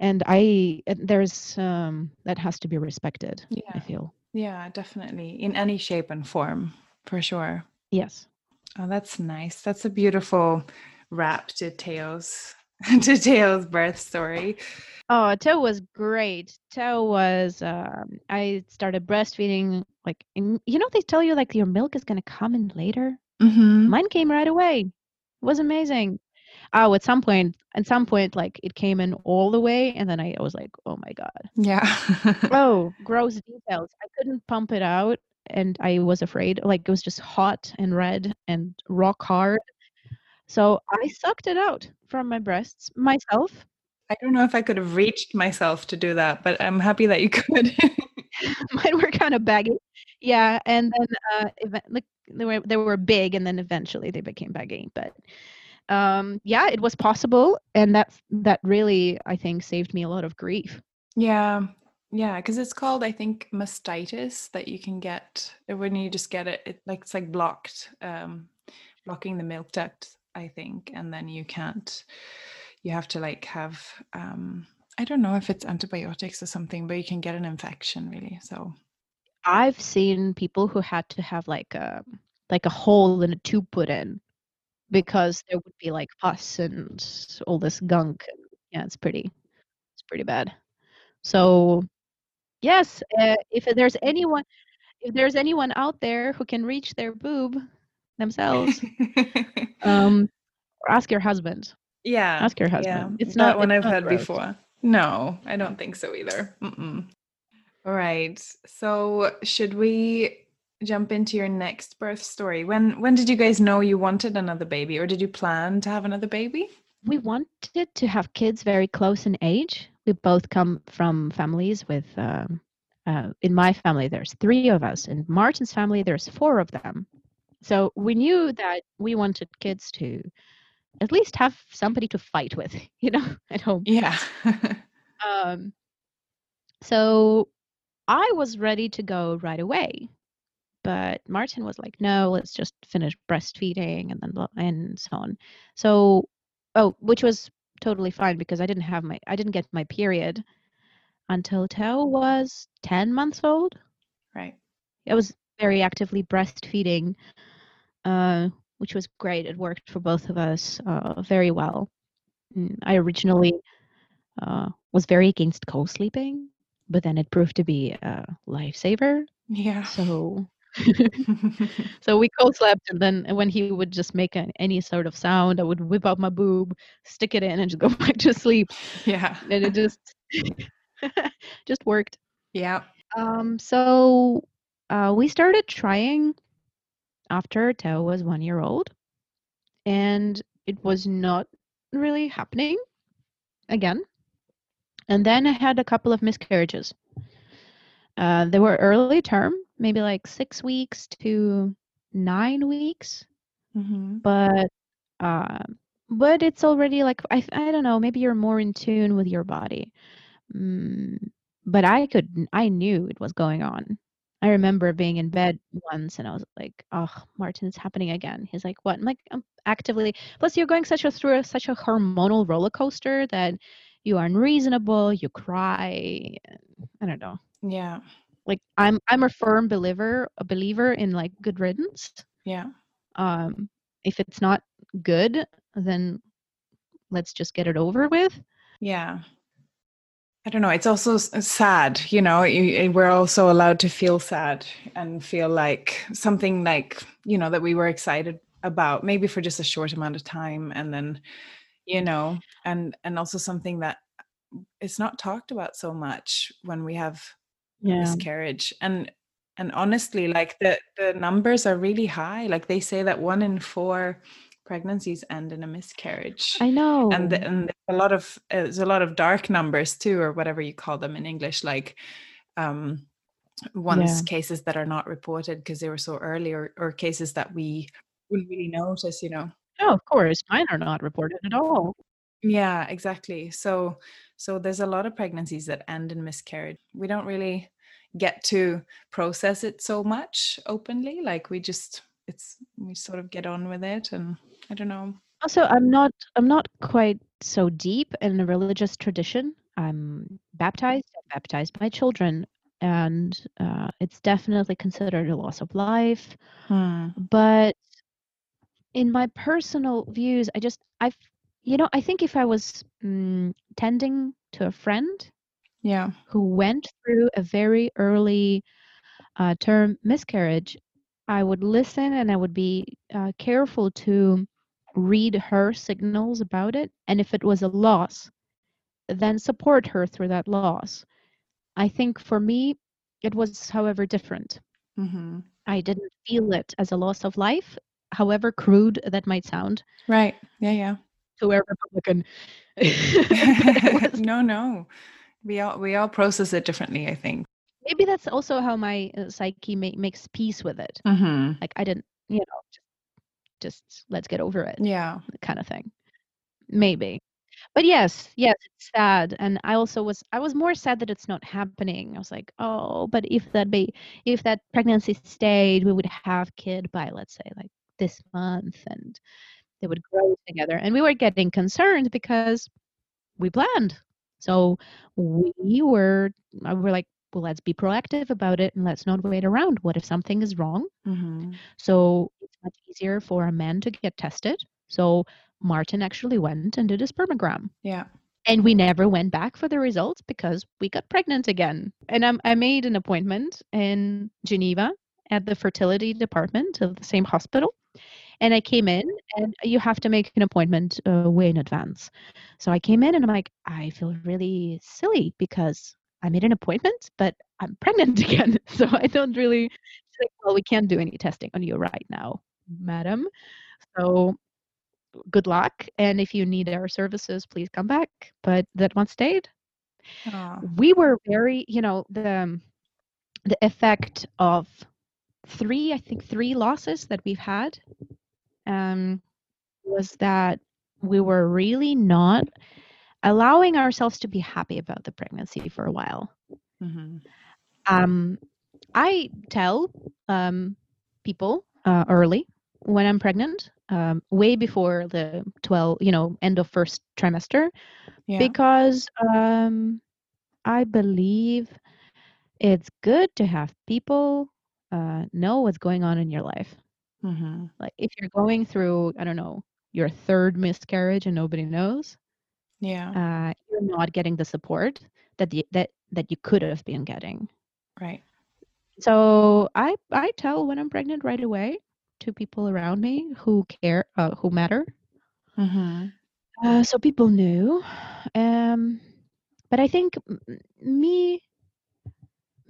and i there's um that has to be respected yeah. i feel. Yeah definitely. In any shape and form for sure. Yes. Oh that's nice. That's a beautiful wrap to Teo's *laughs* to Teo's birth story. Oh Teo was great. Teo was um i started breastfeeding like in, you know they tell you like your milk is going to come in later? Mm-hmm. mine came right away. It was amazing oh at some point at some point like it came in all the way and then i was like oh my god. Yeah. Oh *laughs* gross details. I couldn't pump it out and i was afraid like it was just hot and red and rock hard. So i sucked it out from my breasts myself. I don't know if i could have reached myself to do that but i'm happy that you *laughs* could. *laughs* Mine were kind of baggy. Yeah and then uh event, like they were they were big and then eventually they became baggy but um, yeah, it was possible, and that's that really I think saved me a lot of grief. Yeah, yeah, because it's called I think mastitis that you can get uh, when you just get it. It like it's like blocked, um, blocking the milk duct, I think, and then you can't. You have to like have. Um, I don't know if it's antibiotics or something, but you can get an infection really. So I've seen people who had to have like a like a hole in a tube put in because there would be like pus and all this gunk. Yeah, it's pretty, it's pretty bad. So, yes, uh, if there's anyone, if there's anyone out there who can reach their boob themselves, *laughs* um, ask your husband. Yeah, ask your husband. Yeah. It's not one I've had gross. before. No, I don't think so either. Mm-mm. All right. So, should we jump into your next birth story. When when did you guys know you wanted another baby or did you plan to have another baby? We wanted to have kids very close in age. We both come from families with um, uh, in my family there's 3 of us in Martin's family there's 4 of them. So we knew that we wanted kids to at least have somebody to fight with, *laughs* you know, *laughs* at home. Yeah. um so I was ready to go right away but Martin was like, no, let's just finish breastfeeding and then blah, and so on. So, oh, which was totally fine because I didn't have my I didn't get my period until Teo was ten months old. Right. I was very actively breastfeeding, uh, which was great. It worked for both of us uh, very well. Mm, I originally uh, was very against co-sleeping, but then it proved to be a lifesaver. Yeah. So *laughs* *laughs* so we co-slept and then when he would just make a, any sort of sound i would whip out my boob stick it in and just go *laughs* back to sleep yeah. and it just just worked Yeah. um so uh, we started trying after Teo was one year old and it was not really happening again and then i had a couple of miscarriages uh, they were early term maybe like six weeks to nine weeks. Hmm but um but it's already like I, I don't know maybe you're more in tune with your body. Mm, but i could i knew it was going on. I remember being in bed once and i was like oh martin it's happening again. He's like what? I'm like i'm actively plus you're going such a through a, such a hormonal roller coaster that you are unreasonable you cry i don't know. Yeah. Like i'm i'm a firm believer a believer in like good riddance Yeah. um if it's not good then let's just get it over with Yeah. I don't know. It's also sad, you know. You, we're also allowed to feel sad and feel like something like, you know, that we were excited about, maybe for just a short amount of time, and then, you know, and and also something that it's not talked about so much when we have a miscarriage. And and honestly, like the the numbers are really high. Like they say that one in four pregnancies end in a miscarriage i know and the, and a lot of uh, there's a lot of dark numbers too or whatever you call them in english like um ones Yeah. cases that are not reported because they were so early or, or cases that we wouldn't really notice you know oh of course mine are not reported at all yeah exactly. So so there's a lot of pregnancies that end in miscarriage. We don't really get to process it so much openly like we just it's we sort of get on with it and i don't know. Also i'm not i'm not quite so deep in the religious tradition. I'm baptized i baptized my children and uh, it's definitely considered a loss of life. Hmm. but in my personal views i just i've you know i think if i was mm, tending to a friend yeah who went through a very early uh, term miscarriage, I would listen and I would be uh, careful to read her signals about it. And if it was a loss, then support her through that loss. I think for me, it was, however, different. hmm I didn't feel it as a loss of life, however crude that might sound right yeah yeah a Republican. But it was- no, no. We all we all process it differently, I think. maybe that's also how my uh, psyche ma- makes peace with it. Mm-hmm. Like I didn't, you know, just, just let's get over it. Yeah. kind of thing maybe but yes yes it's sad and i also was i was more sad that it's not happening i was like oh but if that be if that pregnancy stayed we would have kid by let's say like this month and they would grow together and we were getting concerned because we planned so we were uh, we're like well let's be proactive about it and let's not wait around what if something is wrong Mm-hmm. so it's much easier for a man to get tested. So Martin actually went and did a spermogram. Yeah. And we never went back for the results because we got pregnant again. And um, I made an appointment in Geneva at the fertility department of the same hospital. And I came in, and you have to make an appointment uh, way in advance. So I came in, and I'm like, I feel really silly because I made an appointment, but I'm *laughs* pregnant again. *laughs* So I don't really. Like, well, we can't do any testing on you right now, madam. So good luck. And if you need our services, please come back. But that one stayed Aw. we were very you know the um, the effect of three i think three losses that we've had um was that we were really not allowing ourselves to be happy about the pregnancy for a while Mm-hmm. um i tell um people uh, early when i'm pregnant um, way before the 12 you know end of first trimester Yeah. because um, I believe it's good to have people uh, know what's going on in your life. Mm-hmm. Like if you're going through, I don't know, your third miscarriage and nobody knows, Yeah. uh, you're not getting the support that the, that that you could have been getting. right. So I I tell when I'm pregnant right away to people around me who care, uh, who matter. Mm-hmm. Uh, so people knew. Um, but I think me,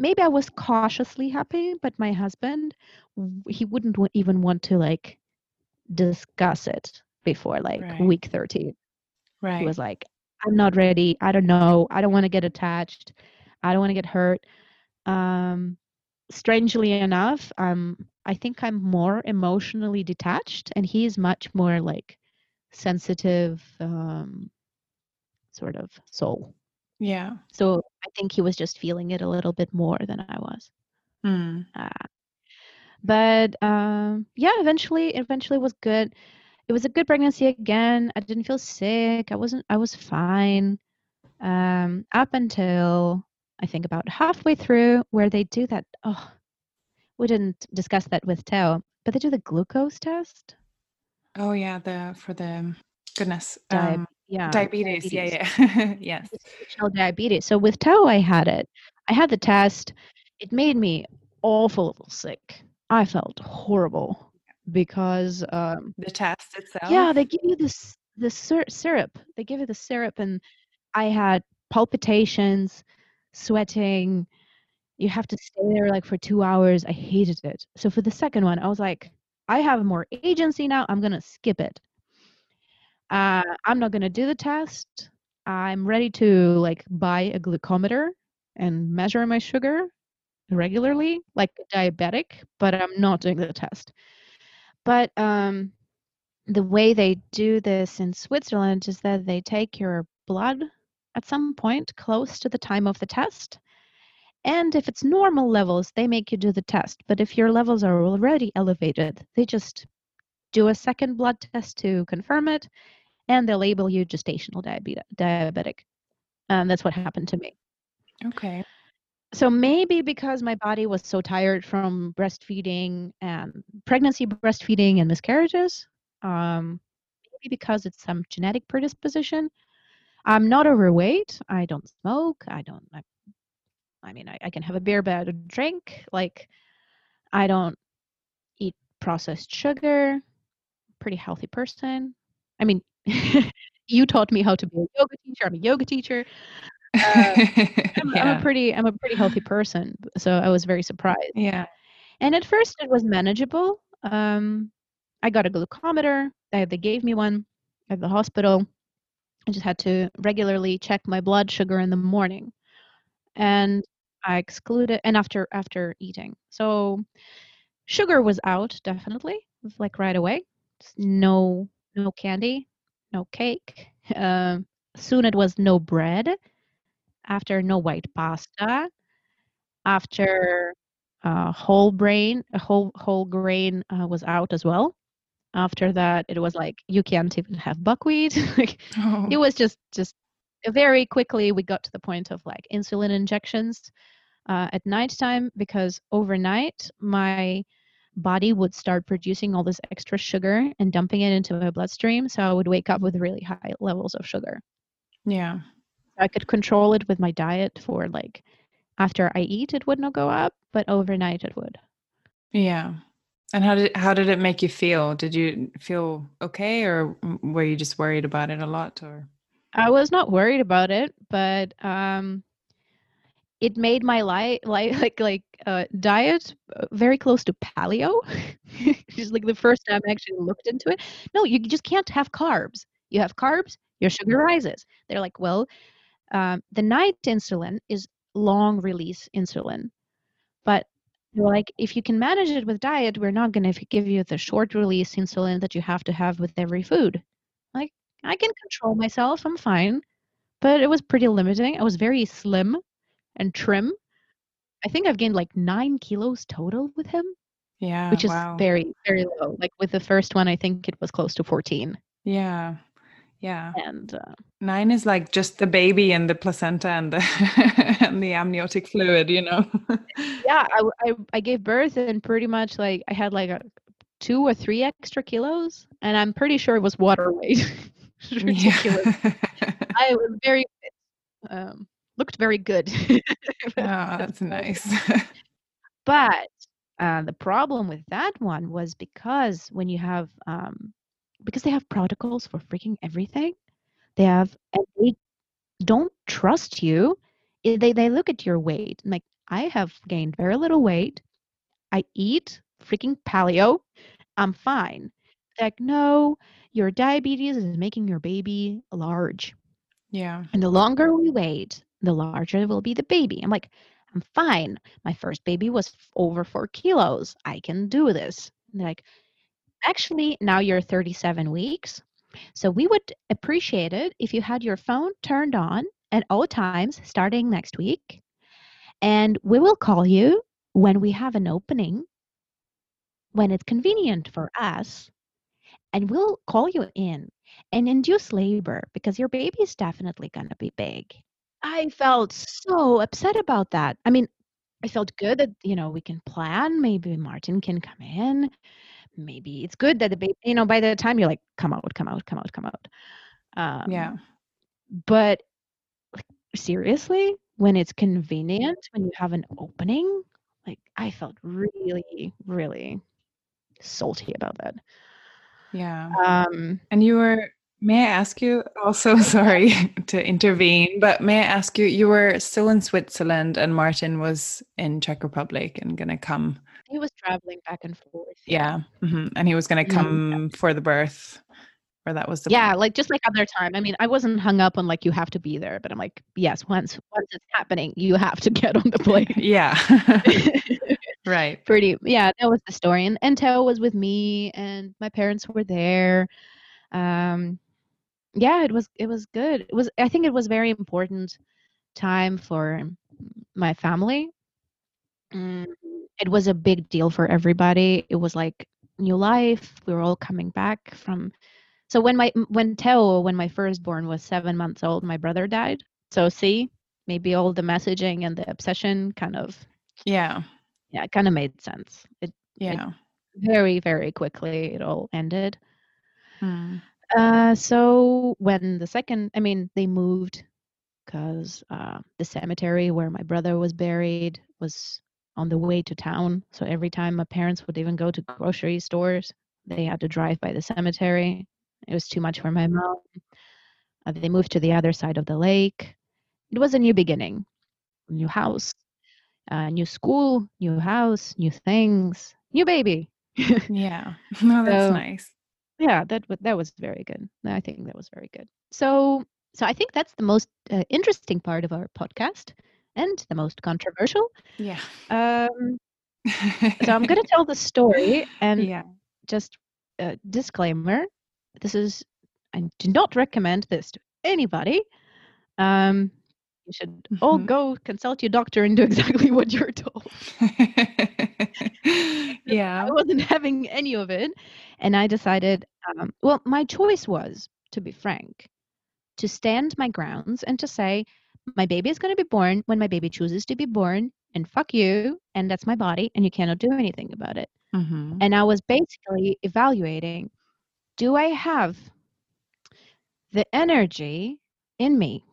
maybe I was cautiously happy, but my husband, he wouldn't w- even want to like discuss it before like Right. week 13. Right. He was like, I'm not ready. I don't know. I don't want to get attached. I don't want to get hurt. Um, strangely enough, um, I think I'm more emotionally detached, and he's much more like sensitive, um, sort of soul. Yeah. So I think he was just feeling it a little bit more than I was. Mm. Uh, but um, yeah, eventually, eventually was good. It was a good pregnancy again. I didn't feel sick. I wasn't. I was fine. Um, up until I think about halfway through, where they do that. Oh, we didn't discuss that with Teo, but they do the glucose test. Oh yeah. The for the goodness. Um, yeah, diabetes. Yeah. Yeah. *laughs* yes. diabetes. So with Teo, I had it. I had the test. It made me awful sick. I felt horrible because, um, The test itself. yeah, they give you this the syr- syrup. They give you the syrup, and I had palpitations, sweating. You have to stay there like for two hours. I hated it. So for the second one, I was like, I have more agency now. I'm gonna skip it. Uh, I'm not gonna do the test. I'm ready to like buy a glucometer and measure my sugar regularly, like diabetic, but I'm not doing the test. But um, the way they do this in Switzerland is that they take your blood at some point close to the time of the test. And if it's normal levels, they make you do the test. But if your levels are already elevated, they just do a second blood test to confirm it and they label you gestational diabetes, diabetic. And that's what happened to me. Okay. So maybe because my body was so tired from breastfeeding and pregnancy, breastfeeding, and miscarriages, um, maybe because it's some genetic predisposition. I'm not overweight. I don't smoke. I don't. I, I mean, I, I can have a beer, but I don't drink. Like, I don't eat processed sugar. Pretty healthy person. I mean, *laughs* you taught me how to be a yoga teacher. I'm a yoga teacher. Uh, I'm, *laughs* I'm a pretty I'm a pretty healthy person, so I was very surprised. yeah. And at first, it was manageable. Um, I got a glucometer. They, they gave me one at the hospital. I just had to regularly check my blood sugar in the morning, and I excluded and after after eating. So sugar was out definitely, was like right away. Just No no candy, no cake. Um, soon it was no bread. After no white pasta. After uh, whole brain, a whole whole grain uh, was out as well. After that, it was like you can't even have buckwheat. *laughs* like Oh. it was just just very quickly we got to the point of like insulin injections uh, at nighttime because overnight my body would start producing all this extra sugar and dumping it into my bloodstream so i would wake up with really high levels of sugar yeah. i could control it with my diet for like after i eat it would not go up but overnight it would Yeah. And how did how did it make you feel? Did you feel okay, or were you just worried about it a lot? Or I was not worried about it, but um, it made my life like *laughs* like like uh, diet uh, very close to paleo. *laughs* Just like the first time I actually looked into it. No, you just can't have carbs. You have carbs, your sugar rises. They're like, well, um, the night insulin is long release insulin, but they're like, if you can manage it with diet, we're not going to give you the short release insulin that you have to have with every food. Like, I can control myself. I'm fine. But it was pretty limiting. I was very slim and trim. I think I've gained like nine kilos total with him, yeah, which is wow. very, very low. Like with the first one, I think it was close to 14. Yeah. Yeah. And uh, Nine is like just the baby and the placenta and the *laughs* and the amniotic fluid, you know. *laughs* yeah, I, I I gave birth and pretty much like I had like a two or three extra kilos, and I'm pretty sure it was water weight. *laughs* Ridiculous. I was very fit. Um, looked very good. *laughs* oh, that's nice. *laughs* but uh, the problem with that one was because when you have um, because they have protocols for freaking everything, they have and they don't trust you. They they look at your weight. Like I have gained very little weight. I eat freaking paleo. I'm fine. Like no, your diabetes is making your baby large. Yeah. And the longer we wait, the larger will be the baby. I'm like, I'm fine. My first baby was over four kilos. I can do this. They're like, actually, now you're 37 weeks. So we would appreciate it if you had your phone turned on at all times starting next week. And we will call you when we have an opening, when it's convenient for us. And we'll call you in and induce labor because your baby is definitely going to be big. I felt so upset about that. I mean, I felt good that, you know, we can plan. Maybe Martin can come in. Maybe it's good that the baby, you know, by the time you're like, come out, come out, come out, come out. Um, yeah. But like, seriously, when it's convenient, when you have an opening, like I felt really, really salty about that. Yeah. Um, and you were May I ask you also, *laughs* sorry to intervene, but may I ask you, you were still in Switzerland and Martin was in Czech Republic and going to come. He was traveling back and forth. Yeah. Mm-hmm. And he was going to come mm-hmm. for the birth. Or that was the Yeah, like just like other time. I mean, I wasn't hung up on like you have to be there, but I'm like, yes, once once it's happening, you have to *laughs* get on the plane. *laughs* yeah. right. Pretty yeah, that was the story. And and Teo was with me and my parents were there. Um yeah it was it was good. It was i think it was very important time for my family. Mm, it was a big deal for everybody. It was like new life. We were all coming back from so when my when teo when my firstborn was seven months old my brother died. So see maybe all the messaging and the obsession kind of yeah. Yeah it kind of made sense. It yeah. it very very quickly it all ended. Hmm. Uh, so when the second, I mean, they moved because uh, the cemetery where my brother was buried was on the way to town. So every time my parents would even go to grocery stores, they had to drive by the cemetery. It was too much for my mom. Uh, they moved to the other side of the lake. It was a new beginning, new house, uh, new school, new house, new things, new baby. *laughs* yeah, *laughs* no, that's so, nice yeah that that was very good. I think that was very good. So so i think that's the most uh, interesting part of our podcast and the most controversial. Yeah. Um so i'm going *laughs* to tell the story and yeah. just a disclaimer this is i do not recommend this to anybody. Um you should mm-hmm. all go consult your doctor and do exactly *laughs* what you're told *laughs* *laughs* yeah i wasn't *laughs* having any of it and i decided um, well my choice was to be frank to stand my grounds and to say my baby is going to be born when my baby chooses to be born and fuck you and that's my body and you cannot do anything about it mm-hmm. and i was basically evaluating do i have the energy in me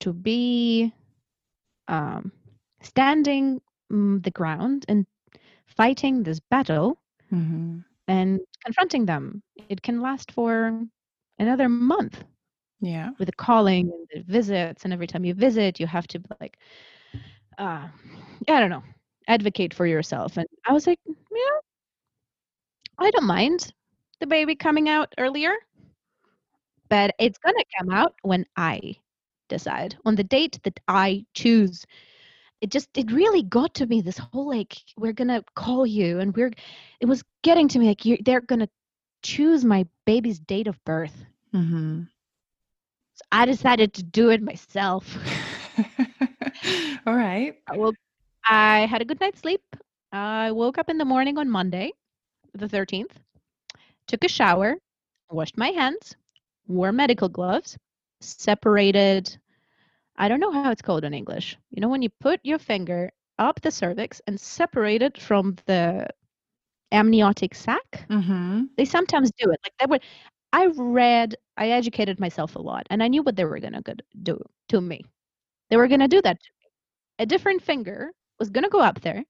to be um, standing mm, the ground and fighting this battle mm-hmm. and confronting them. It can last for another month. Yeah. With the calling and the visits, and every time you visit, you have to like, uh, I don't know, advocate for yourself. And I was like, yeah, I don't mind the baby coming out earlier, but it's gonna come out when I decide on the date that I choose. It just it really got to me this whole like we're gonna call you and we're it was getting to me like you they're gonna choose my baby's date of birth. Mm-hmm. So I decided to do it myself. *laughs* All right. Well, I had a good night's sleep. I woke up in the morning on Monday, the 13th, took a shower, washed my hands, wore medical gloves, separated. I don't know how it's called in English. You know, when you put your finger up the cervix and separate it from the amniotic sac. Mm-hmm. They sometimes do it. Like that would I read, I educated myself a lot, and I knew what they were gonna do to me. They were gonna do that to me. A different finger was gonna go up there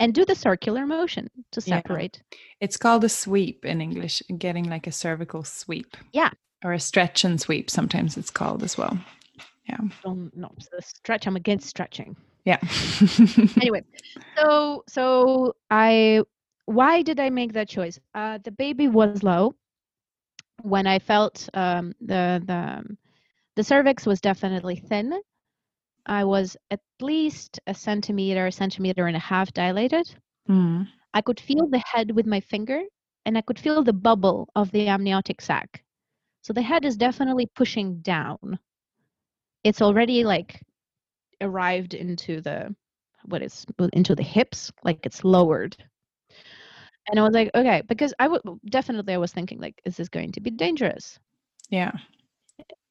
and do the circular motion to Yeah. separate. It's called a sweep in English, getting like a cervical sweep. Yeah. Or a stretch and sweep, sometimes it's called as well. Um, no, the stretch. I'm against stretching. Yeah. *laughs* anyway, so so I why did I make that choice? Uh, the baby was low. When I felt um, the the um, the cervix was definitely thin. I was at least a centimeter, a centimeter and a half dilated. Mm. I could feel the head with my finger, and I could feel the bubble of the amniotic sac. So the head is definitely pushing down. It's already like arrived into the what is into the hips, like it's lowered. And I was like, okay, because I would definitely I was thinking like, is this going to be dangerous? Yeah.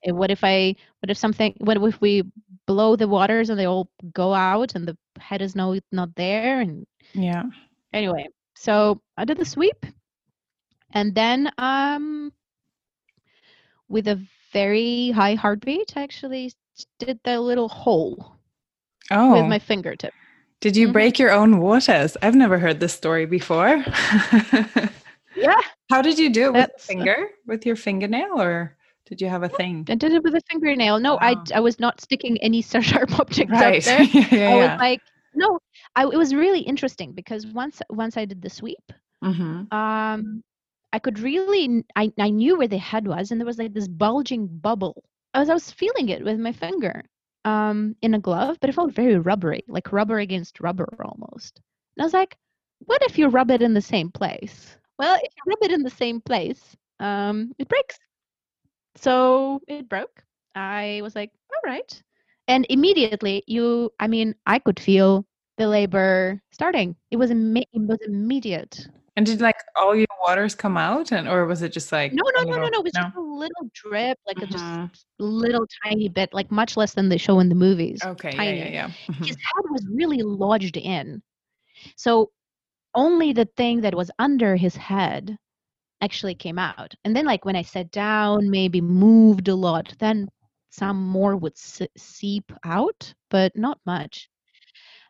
Eh, What if I what if something what if we blow the waters and they all go out and the head is no not there and Yeah. anyway so i did the sweep and then um with a very high heartbeat i actually did the little hole Oh. with my fingertip Did you Mhm. break your own waters? I've never heard this story before. *laughs* yeah How did you do it with a That's- finger? With your fingernail or did you have a thing? i did it with a fingernail no I, Wow. I was not sticking any *laughs* sharp objects Right. up *laughs* there yeah, yeah, i was yeah. like no I, it was really interesting because once once i did the sweep Mhm. um i could really I, I knew where the head was and there was like this bulging bubble as i was feeling it with my finger um in a glove but it felt very rubbery like rubber against rubber almost. And i was like what if you rub it in the same place? Well if you rub it in the same place um it breaks. So it broke. I was like all right. And immediately you i mean i could feel the labor starting. It was imme- it was immediate And did like all your waters come out and or was it just like no, no, no, no, little- no. It was just a little drip, like a just Mhm. little tiny bit, like much less than they show in the movies. Okay, yeah, tiny. yeah, yeah. Mhm. His head was really lodged in. So only the thing that was under his head actually came out. And then, like, when I sat down, maybe moved a lot, then some more would se- seep out, but not much.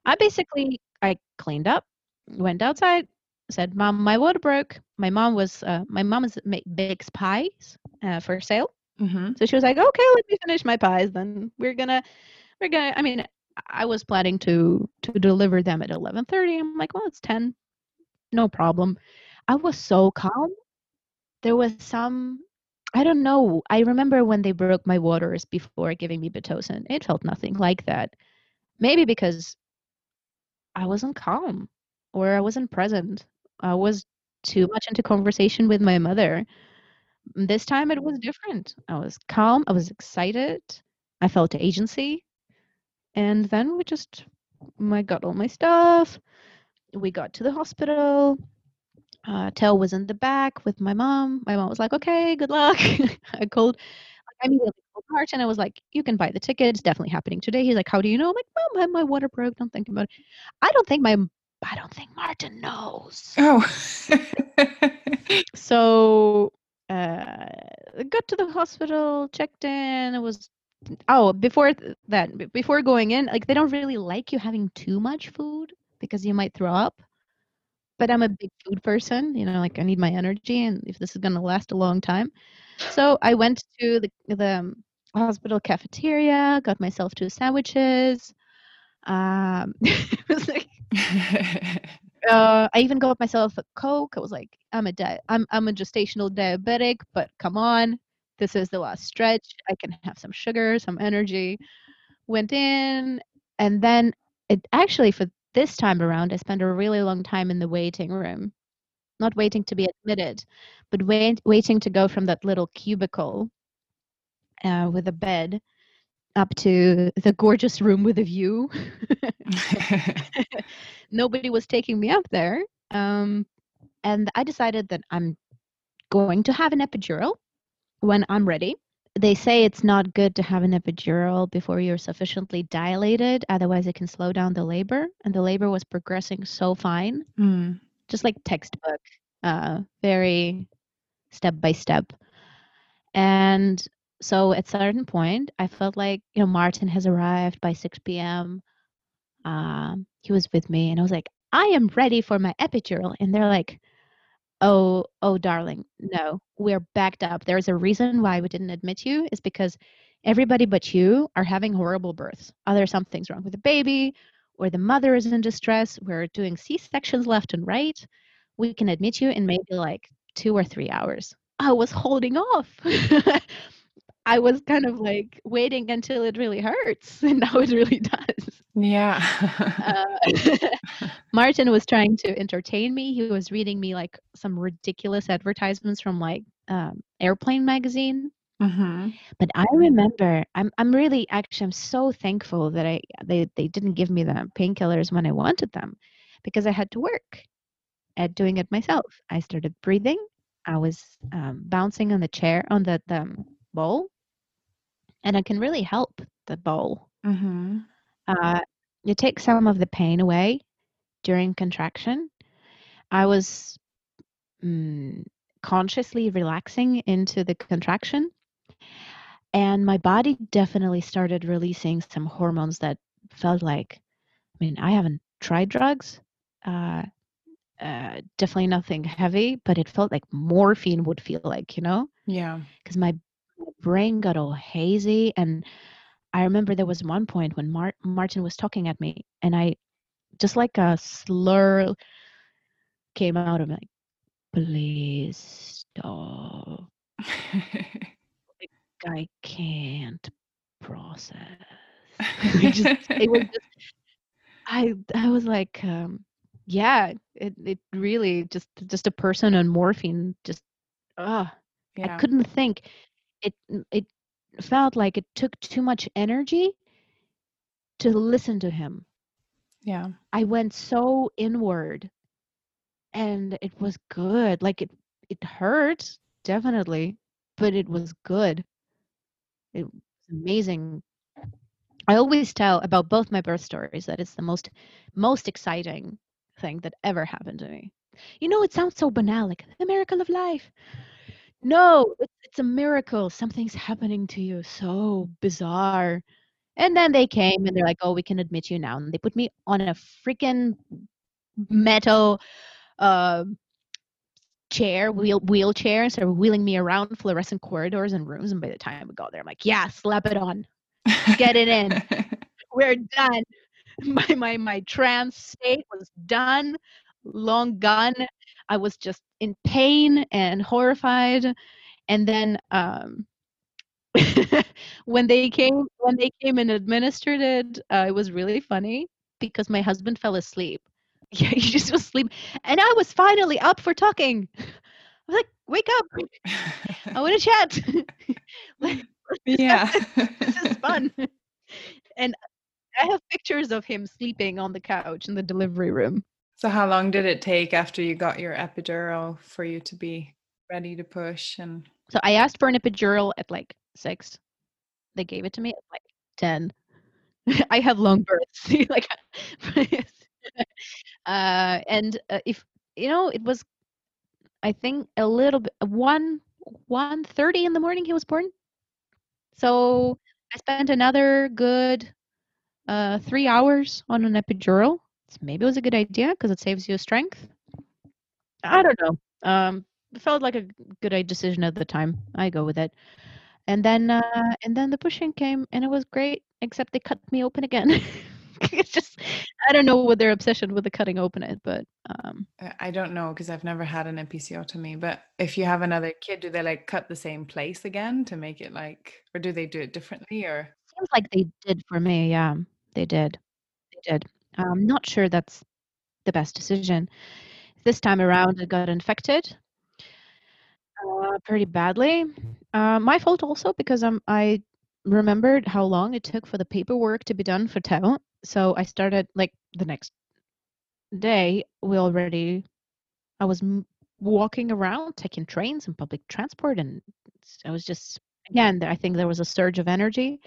I basically I cleaned up, went outside, said, "Mom, my water broke." My mom was uh, my mom is make bakes pies uh, for sale, Mhm. so she was like, "Okay, let me finish my pies. Then we're gonna we're gonna." I mean, I was planning to to deliver them at eleven thirty. I'm like, "Well, it's ten, no problem." I was so calm. There was some. I don't know. I remember when they broke my waters before giving me pitocin. It felt nothing like that. Maybe because I wasn't calm or I wasn't present. I was too much into conversation with my mother. This time it was different. I was calm, I was excited, I felt agency. And then we just I got all my stuff. We got to the hospital. Uh, Teo was in the back with my mom. My mom was like, "Okay, good luck." *laughs* I called. I immediately called Martin. I was like, "You can buy the ticket. It's definitely happening today." He's like, "How do you know?" I'm like, "Mom, my water broke. Don't think about it." I don't think my I don't think Martin knows. Oh. So uh, got to the hospital, checked in. It was oh before that before going in, like they don't really like you having too much food because you might throw up. But I'm a big food person, you know, like I need my energy, and if this is gonna last a long time, so I went to the the um, hospital cafeteria, got myself two sandwiches. Um, *laughs* it was like *laughs* uh, I even got myself a Coke. I was like, I'm a di- I'm I'm a gestational diabetic, but come on, this is the last stretch. I can have some sugar, some energy. Went in, and then it actually for this time around, I spent a really long time in the waiting room, not waiting to be admitted, but wait, waiting to go from that little cubicle uh, with a bed up to the gorgeous room with a view. *laughs* *laughs* nobody was taking me up there. Um, and I decided that I'm going to have an epidural. when I'm ready. They say it's not good to have an epidural before you're sufficiently dilated, otherwise, it can slow down the labor. And the labor was progressing so fine, Mm. just like textbook, uh, very step by step. And so at certain point, I felt like, you know, Martin has arrived by 6 p.m. Um, he was with me, and I was like, I am ready for my epidural. And they're like, oh, oh, darling, no, we're backed up. There's a reason why we didn't admit you, is because everybody but you are having horrible births. Are Either something's wrong with the baby, or the mother is in distress. We're doing C sections left and right. We can admit you in maybe like two or three hours. I was holding off. *laughs* I was kind of like waiting until it really hurts, *laughs* and now it really does. Yeah. Uh, *laughs* Martin was trying to entertain me. He was reading me like some ridiculous advertisements from like um, Airplane magazine. hmm But I remember, I'm I'm really actually I'm so thankful that I they they didn't give me the painkillers when I wanted them, because I had to work at doing it myself. I started breathing. I was um, bouncing on the chair on the the bowl, and it can really help the bowl. hmm Uh, you take some of the pain away during contraction. I was mm, consciously relaxing into the contraction, and my body definitely started releasing some hormones that felt like, I mean, I haven't tried drugs, uh, uh, definitely nothing heavy, but it felt like morphine would feel like, you know? Yeah. because my brain got all hazy and i remember there was one point when Mar- martin was talking at me and i just like a slur came out of me like please stop *laughs* i can't process *laughs* it, just, it was *laughs* just i i was like um yeah it, it really just just a person on morphine just uh yeah. I couldn't think. It it felt like it took too much energy to listen to him. Yeah. I went so inward and it was good. Like it it hurt definitely, but it was good. It was amazing. I always tell about both my birth stories that it's the most most exciting thing that ever happened to me. You know, it sounds so banal, like the miracle of life. No, it's, it's a miracle. Something's happening to you. So bizarre. And then they came and they're like, oh, we can admit you now. And they put me on a freaking metal uh, chair, wheel wheelchair, and started wheeling me around fluorescent corridors and rooms. And by the time we got there, I'm like, yeah, slap it on. Get it in. *laughs* We're done. *laughs* My my my trance state was done, long gone. I was just in pain and horrified. And then um *laughs* when they came when they came and administered it, uh, it was really funny because my husband fell asleep. *laughs* Yeah, he just was asleep, and I was finally up for talking. I was like, "Wake up! I want to *laughs* chat." like, yeah. this is fun. and I have pictures of him sleeping on the couch in the delivery room. So how long did it take after you got your epidural for you to be ready to push and So I asked for an epidural at like six. They gave it to me at like ten. *laughs* I have long births, *laughs* like, *laughs* uh, and uh, if you know, it was, I think a little bit one one thirty in the morning. He was born. So I spent another good uh, three hours on an epidural. So maybe it was a good idea because it saves you strength. I don't know. Um, it felt like a good decision at the time. I go with it. And then uh, and then the pushing came and it was great, except they cut me open again. *laughs* it's just I don't know what their obsession with the cutting open it, but um, Uh, I don't know because I've never had an episiotomy, but if you have another kid, do they like cut the same place again to make it like, or do they do it differently or? seems like they did for me. Yeah, they did. They did. I'm not sure that's the best decision. This time around, it got infected uh, pretty badly. Uh, my fault also because um, I remembered how long it took for the paperwork to be done for Teo. So I started like the next day. We already, I was m- walking around, taking trains and public transport, and I was just again. I think there was a surge of energy,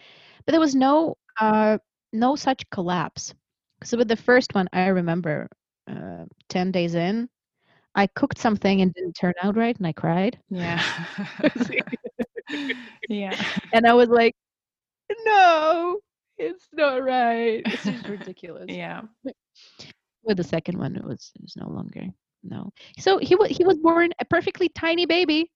but there was no uh, no such collapse. So with the first one, I remember uh, ten days in, I cooked something and didn't turn out right, and I cried. Yeah. *laughs* yeah. And I was like, no, it's not right. This is ridiculous. Yeah. With the second one, it was it was no longer no. So he was he was born a perfectly tiny baby,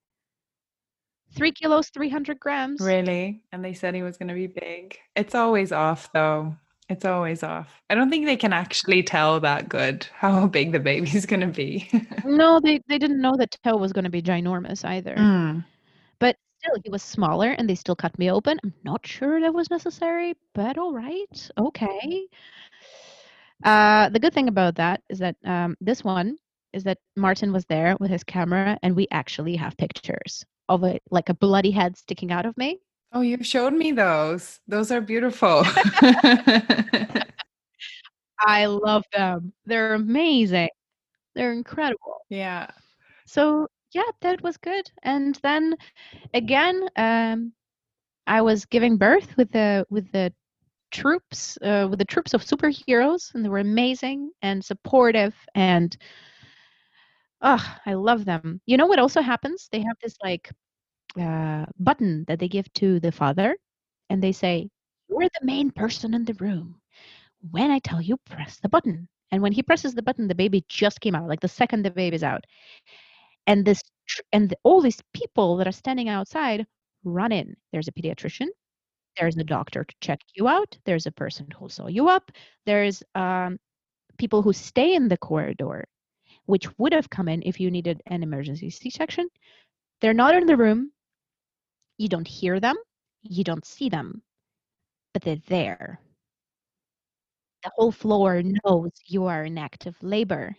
three kilos, three hundred grams. Really? And they said he was going to be big. It's always off, though. It's always off. I don't think they can actually tell that good *laughs* how big the baby's going to be. no, *laughs* they they didn't know that Teo was going to be ginormous either. Mm. But still, he was smaller, and they still cut me open. I'm not sure that was necessary, but all right, okay. Uh, the good thing about that is that um, this one is that Martin was there with his camera, and we actually have pictures of it, like a bloody head sticking out of me. Oh, you showed me those. Those are beautiful. *laughs* I love them. They're amazing. They're incredible. yeah. So yeah, that was good. And then again, um, I was giving birth with the with the troops uh, with the troops of superheroes, and they were amazing and supportive and. Oh, I love them. You know what also happens? They have this like uh, button that they give to the father, and they say, "You're the main person in the room. When I tell you, press the button." And when he presses the button, the baby just came out. Like the second the baby's out, and this tr- and the, all these people that are standing outside run in. There's a pediatrician. There's a doctor to check you out. There's a person who saw you up. There's um, people who stay in the corridor, which would have come in if you needed an emergency C-section. They're not in the room. You don't hear them. You don't see them, but they're there. The whole floor knows you are in active labor.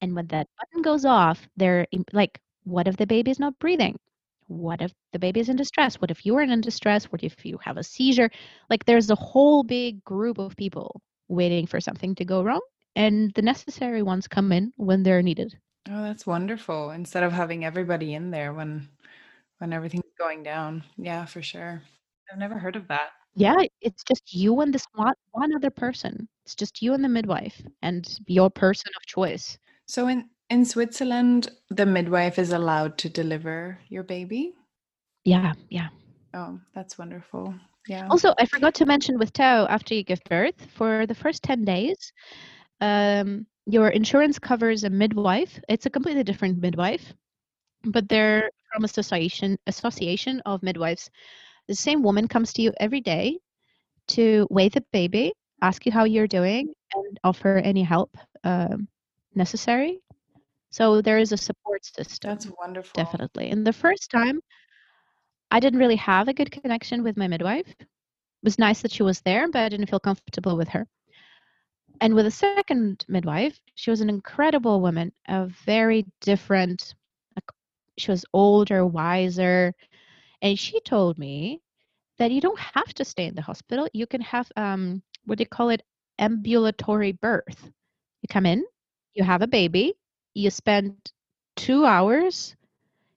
And when that button goes off, they're like, what if the baby is not breathing? What if the baby is in distress? What if you are in distress? What if you have a seizure? Like, there's a whole big group of people waiting for something to go wrong, and the necessary ones come in when they're needed. Oh, that's wonderful. Instead of having everybody in there when when everything's going down. Yeah, for sure. I've never heard of that. Yeah, it's just you and this one, one other person. It's just you and the midwife and your person of choice. So in in Switzerland, the midwife is allowed to deliver your baby. Yeah, yeah. Oh, that's wonderful. Yeah. Also, I forgot to mention with Teo, after you give birth, for the first 10 days, um, your insurance covers a midwife. It's a completely different midwife, but they're from association association of midwives. The same woman comes to you every day to weigh the baby, ask you how you're doing, and offer any help um, necessary. So there is a support system. That's wonderful. Definitely. And the first time, I didn't really have a good connection with my midwife. It was nice that she was there, but I didn't feel comfortable with her. And with the second midwife, she was an incredible woman, a very different. She was older, wiser, and she told me that you don't have to stay in the hospital. You can have um, what do you call it, ambulatory birth. You come in, you have a baby, you spend two hours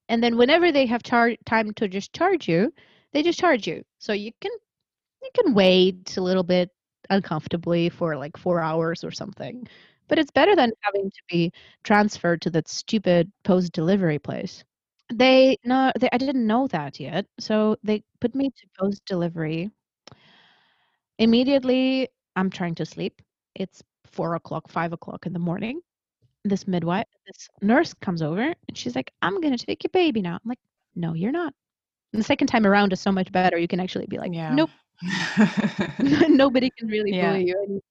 and then whenever they have char- time to just charge you they just charge you so you can you can wait a little bit uncomfortably for like four hours or something but it's better than having to be transferred to that stupid post delivery place they no they, i didn't know that yet so they put me to post delivery immediately i'm trying to sleep it's four o'clock five o'clock in the morning this midwife, this nurse comes over and she's like, I'm going to take your baby now. I'm like, no, you're not. And the second time around is so much better. You can actually be like, Yeah. nope, *laughs* *laughs* nobody can really Yeah. bully you anymore.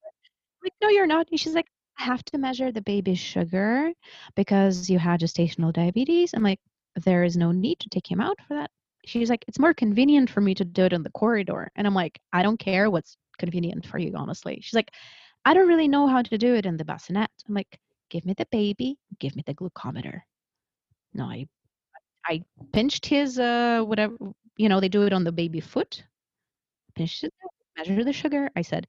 Like, no, you're not. And she's like, have to measure the baby's sugar because you had gestational diabetes. I'm like, there is no need to take him out for that. She's like, it's more convenient for me to do it in the corridor. And I'm like, I don't care what's convenient for you, honestly. She's like, I don't really know how to do it in the bassinet. I'm like, give me the baby, give me the glucometer. No, I I pinched his uh whatever you know, they do it on the baby foot. Pinched it, measure the sugar. I said,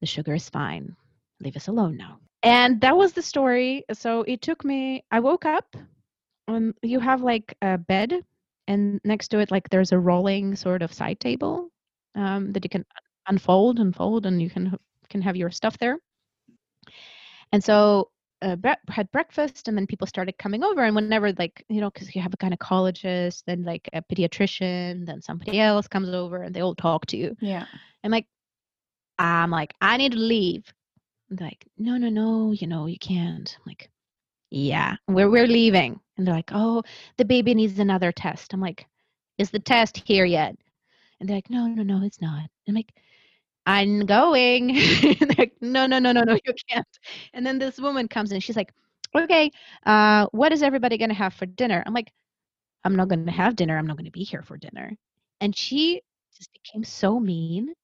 the sugar is fine. Leave us alone now. and that was the story. So it took me. I woke up, and you have like a bed, and next to it, like there's a rolling sort of side table um, that you can unfold and fold, and you can can have your stuff there. And so uh, bre- had breakfast and then people started coming over and whenever like you know because you have a gynecologist then like a pediatrician then somebody else comes over and they all talk to you Yeah. and like i'm like i need to leave like no no no you know you can't i'm like yeah we're, we're leaving and they're like oh the baby needs another test i'm like is the test here yet? And they're like no no no it's not i'm like i'm going *laughs* they're like no no no no no you can't and then this woman comes in she's like okay uh what is everybody to have for dinner? I'm like i'm not to have dinner i'm not to be here for dinner and she just became so mean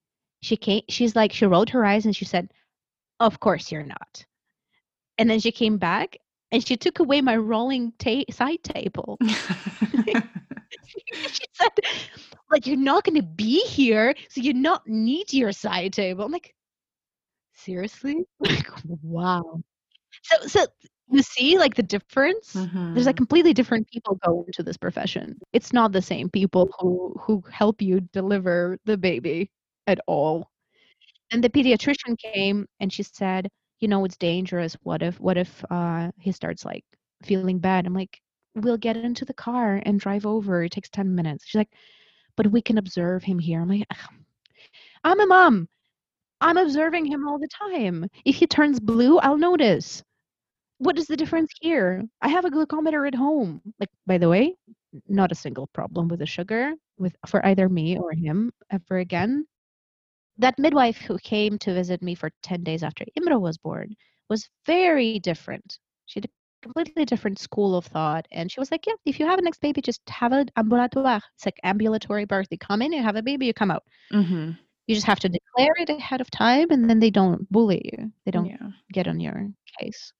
she came she's like she rolled her eyes and she said of course you're not. And then she came back and she took away my rolling ta- side table. *laughs* She said like you're not going to be here so you not need your side table. I'm like seriously? *laughs* Like wow. So so you see like the difference? There's like Mhm. completely different people go into this profession. It's not the same people who who help you deliver the baby at all and the pediatrician came and she said you know it's dangerous. What if what if uh he starts like feeling bad? I'm like we'll get into the car and drive over. It takes 10 minutes. She's like but we can observe him here. I'm like i'm a mom. I'm observing him all the time. If he turns blue i'll notice. What is the difference here? I have a glucometer at home. Like by the way not a single problem with the sugar with for either me or him ever again that midwife who came to visit me for 10 days after Imro was born was very different. She had a completely different school of thought. And she was like, Yeah, if you have a next baby, just have an ambulatoire. It's like ambulatory birth. You come in, you have a baby, you come out. Mhm. You just have to declare it ahead of time and then they don't bully you. They don't Yeah. get on your case.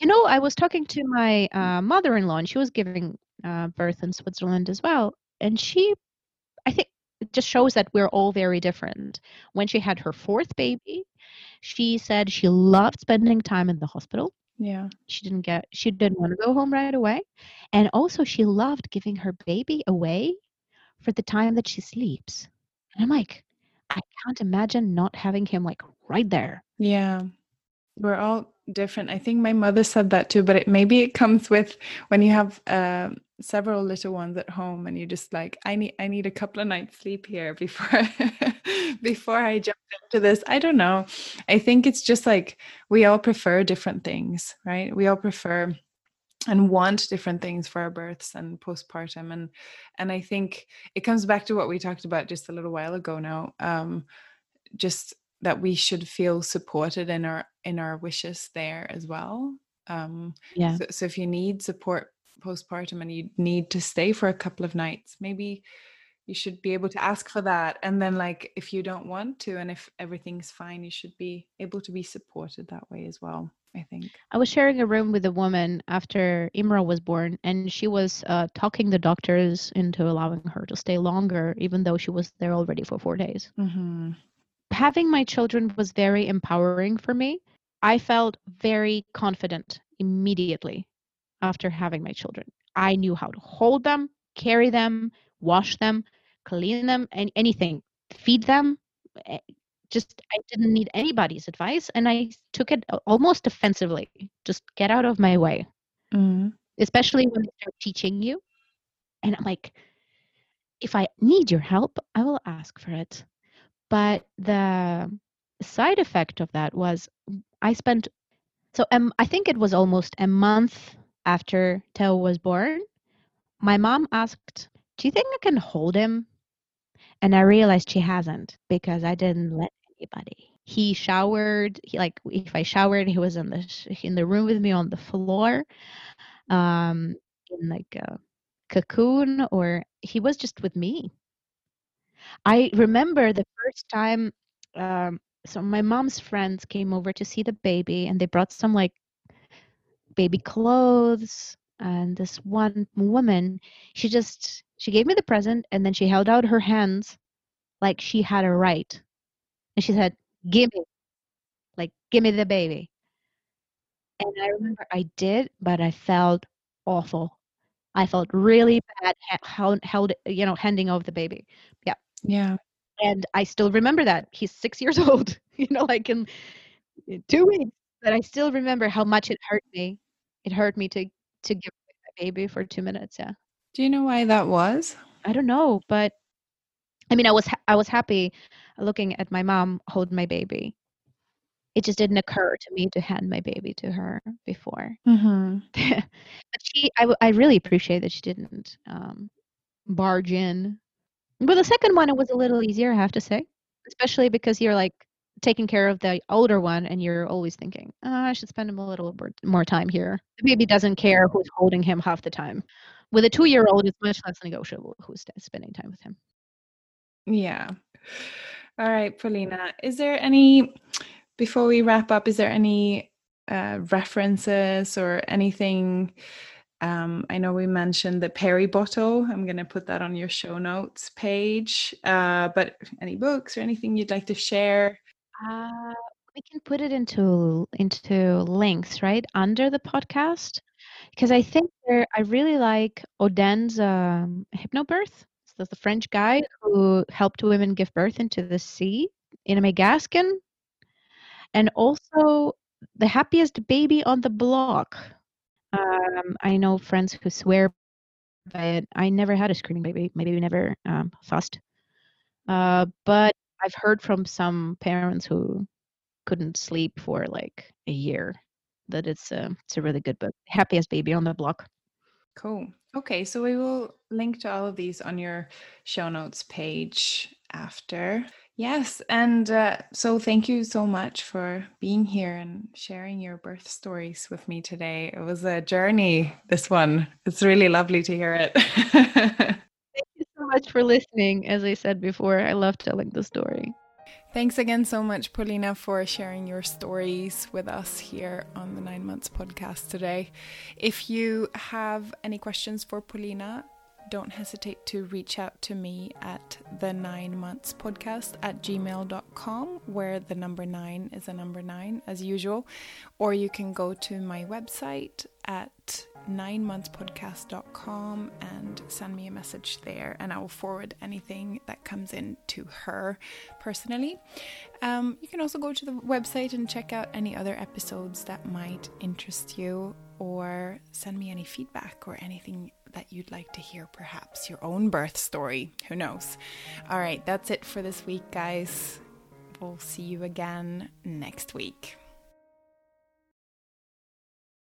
You know, I was talking to my uh, mother in law and she was giving uh, birth in Switzerland as well. And she, I think, it just shows that we're all very different. When she had her fourth baby, she said she loved spending time in the hospital. Yeah. She didn't get, she didn't want to go home right away. And also, she loved giving her baby away for the time that she sleeps. And I'm like, I can't imagine not having him like right there. Yeah. We're all different. I think my mother said that too, but it maybe it comes with when you have um several little ones at home and you just like I need I need a couple of nights sleep here *laughs* before before I jump into this. I don't know. I think it's just like we all prefer different things, right? We all prefer and want different things for our births and postpartum and and I think it comes back to what we talked about just a little while ago now. Um just that we should feel supported in our in our wishes there as well um Yeah. so, so if you need support postpartum and you need to stay for a couple of nights maybe you should be able to ask for that and then like if you don't want to and if everything's fine you should be able to be supported that way as well i think I was sharing a room with a woman after Imro was born, and she was uh, talking the doctors into allowing her to stay longer, even though she was there already for four days. mm-hmm. Having my children was very empowering for me. I felt very confident immediately after having my children. I knew how to hold them, carry them, wash them, clean them, and anything, feed them. eh, Just, I didn't need anybody's advice, and I took it almost offensively. Just get out of my way, mm especially when they start teaching you. And I'm like, if I need your help, I will ask for it. But the side effect of that was I spent so um, I think it was almost a month after Teo was born. My mom asked, "Do you think I can hold him?" And I realized she hasn't because I didn't let anybody. He showered. He like if I showered, he was in the sh- in the room with me on the floor, um, in like a cocoon, or he was just with me. I remember the first time. Um, so my mom's friends came over to see the baby, and they brought some like baby clothes. And this one woman, she just she gave me the present, and then she held out her hands like she had a right, and she said, "Give me, like, give me the baby." And I mm. remember I did, but I felt awful. I felt really bad held, held you know, handing over the baby. Yeah. Yeah. And I still remember that. He's six years *laughs* old, you know, like in, in two weeks. But I still remember how much it hurt me. It hurt me to to give my baby for two minutes. Yeah. Do you know why that was? I don't know, but I mean, I was ha- I was happy looking at my mom hold my baby. It just didn't occur to me to hand my baby to her before. Mm-hmm. *laughs* but she, I, I really appreciate that she didn't um, barge in. But the second one, it was a little easier, I have to say, especially because you're like taking care of the older one and you're always thinking, oh, I should spend him a little more time here. The baby doesn't care who's holding him half the time. With a two year old, it's much less negotiable who's spending time with him. Yeah. All right, Polina. Is there any, before we wrap up, is there any uh, references or anything? Um, I know we mentioned the peri bottle. I'm going to put that on your show notes page. Uh, but any books or anything you'd like to share? Uh, we can put it into into links right under the podcast because I think there I really like Odent's um, hypnobirth that's the French guy who helped women give birth into the sea in a Megaskin. And also the happiest baby on the block. Um, I know friends who swear by it. I never had a screaming baby. Maybe we never um, fussed. Uh, but I've heard from some parents who couldn't sleep for like a year that it's a, it's a really good book. Happiest baby on the block. Cool. Okay, so we will link to all of these on your show notes page after. Yes, and uh, so thank you so much for being here and sharing your birth stories with me today. It was a journey, this one. It's really lovely to hear it. *laughs* much for listening. As I said before, I love telling the story. Thanks again so much, Polina, for sharing your stories with us here on the Nine Months podcast today. If you have any questions for Polina, don't hesitate to reach out to me at the nine months podcast at gmail.com, where the number nine is a number nine as usual. Or you can go to my website at nine monthspodcast.com and send me a message there, and I will forward anything that comes in to her personally. Um, you can also go to the website and check out any other episodes that might interest you, or send me any feedback or anything that you'd like to hear, perhaps your own birth story. Who knows? All right, that's it for this week, guys. We'll see you again next week.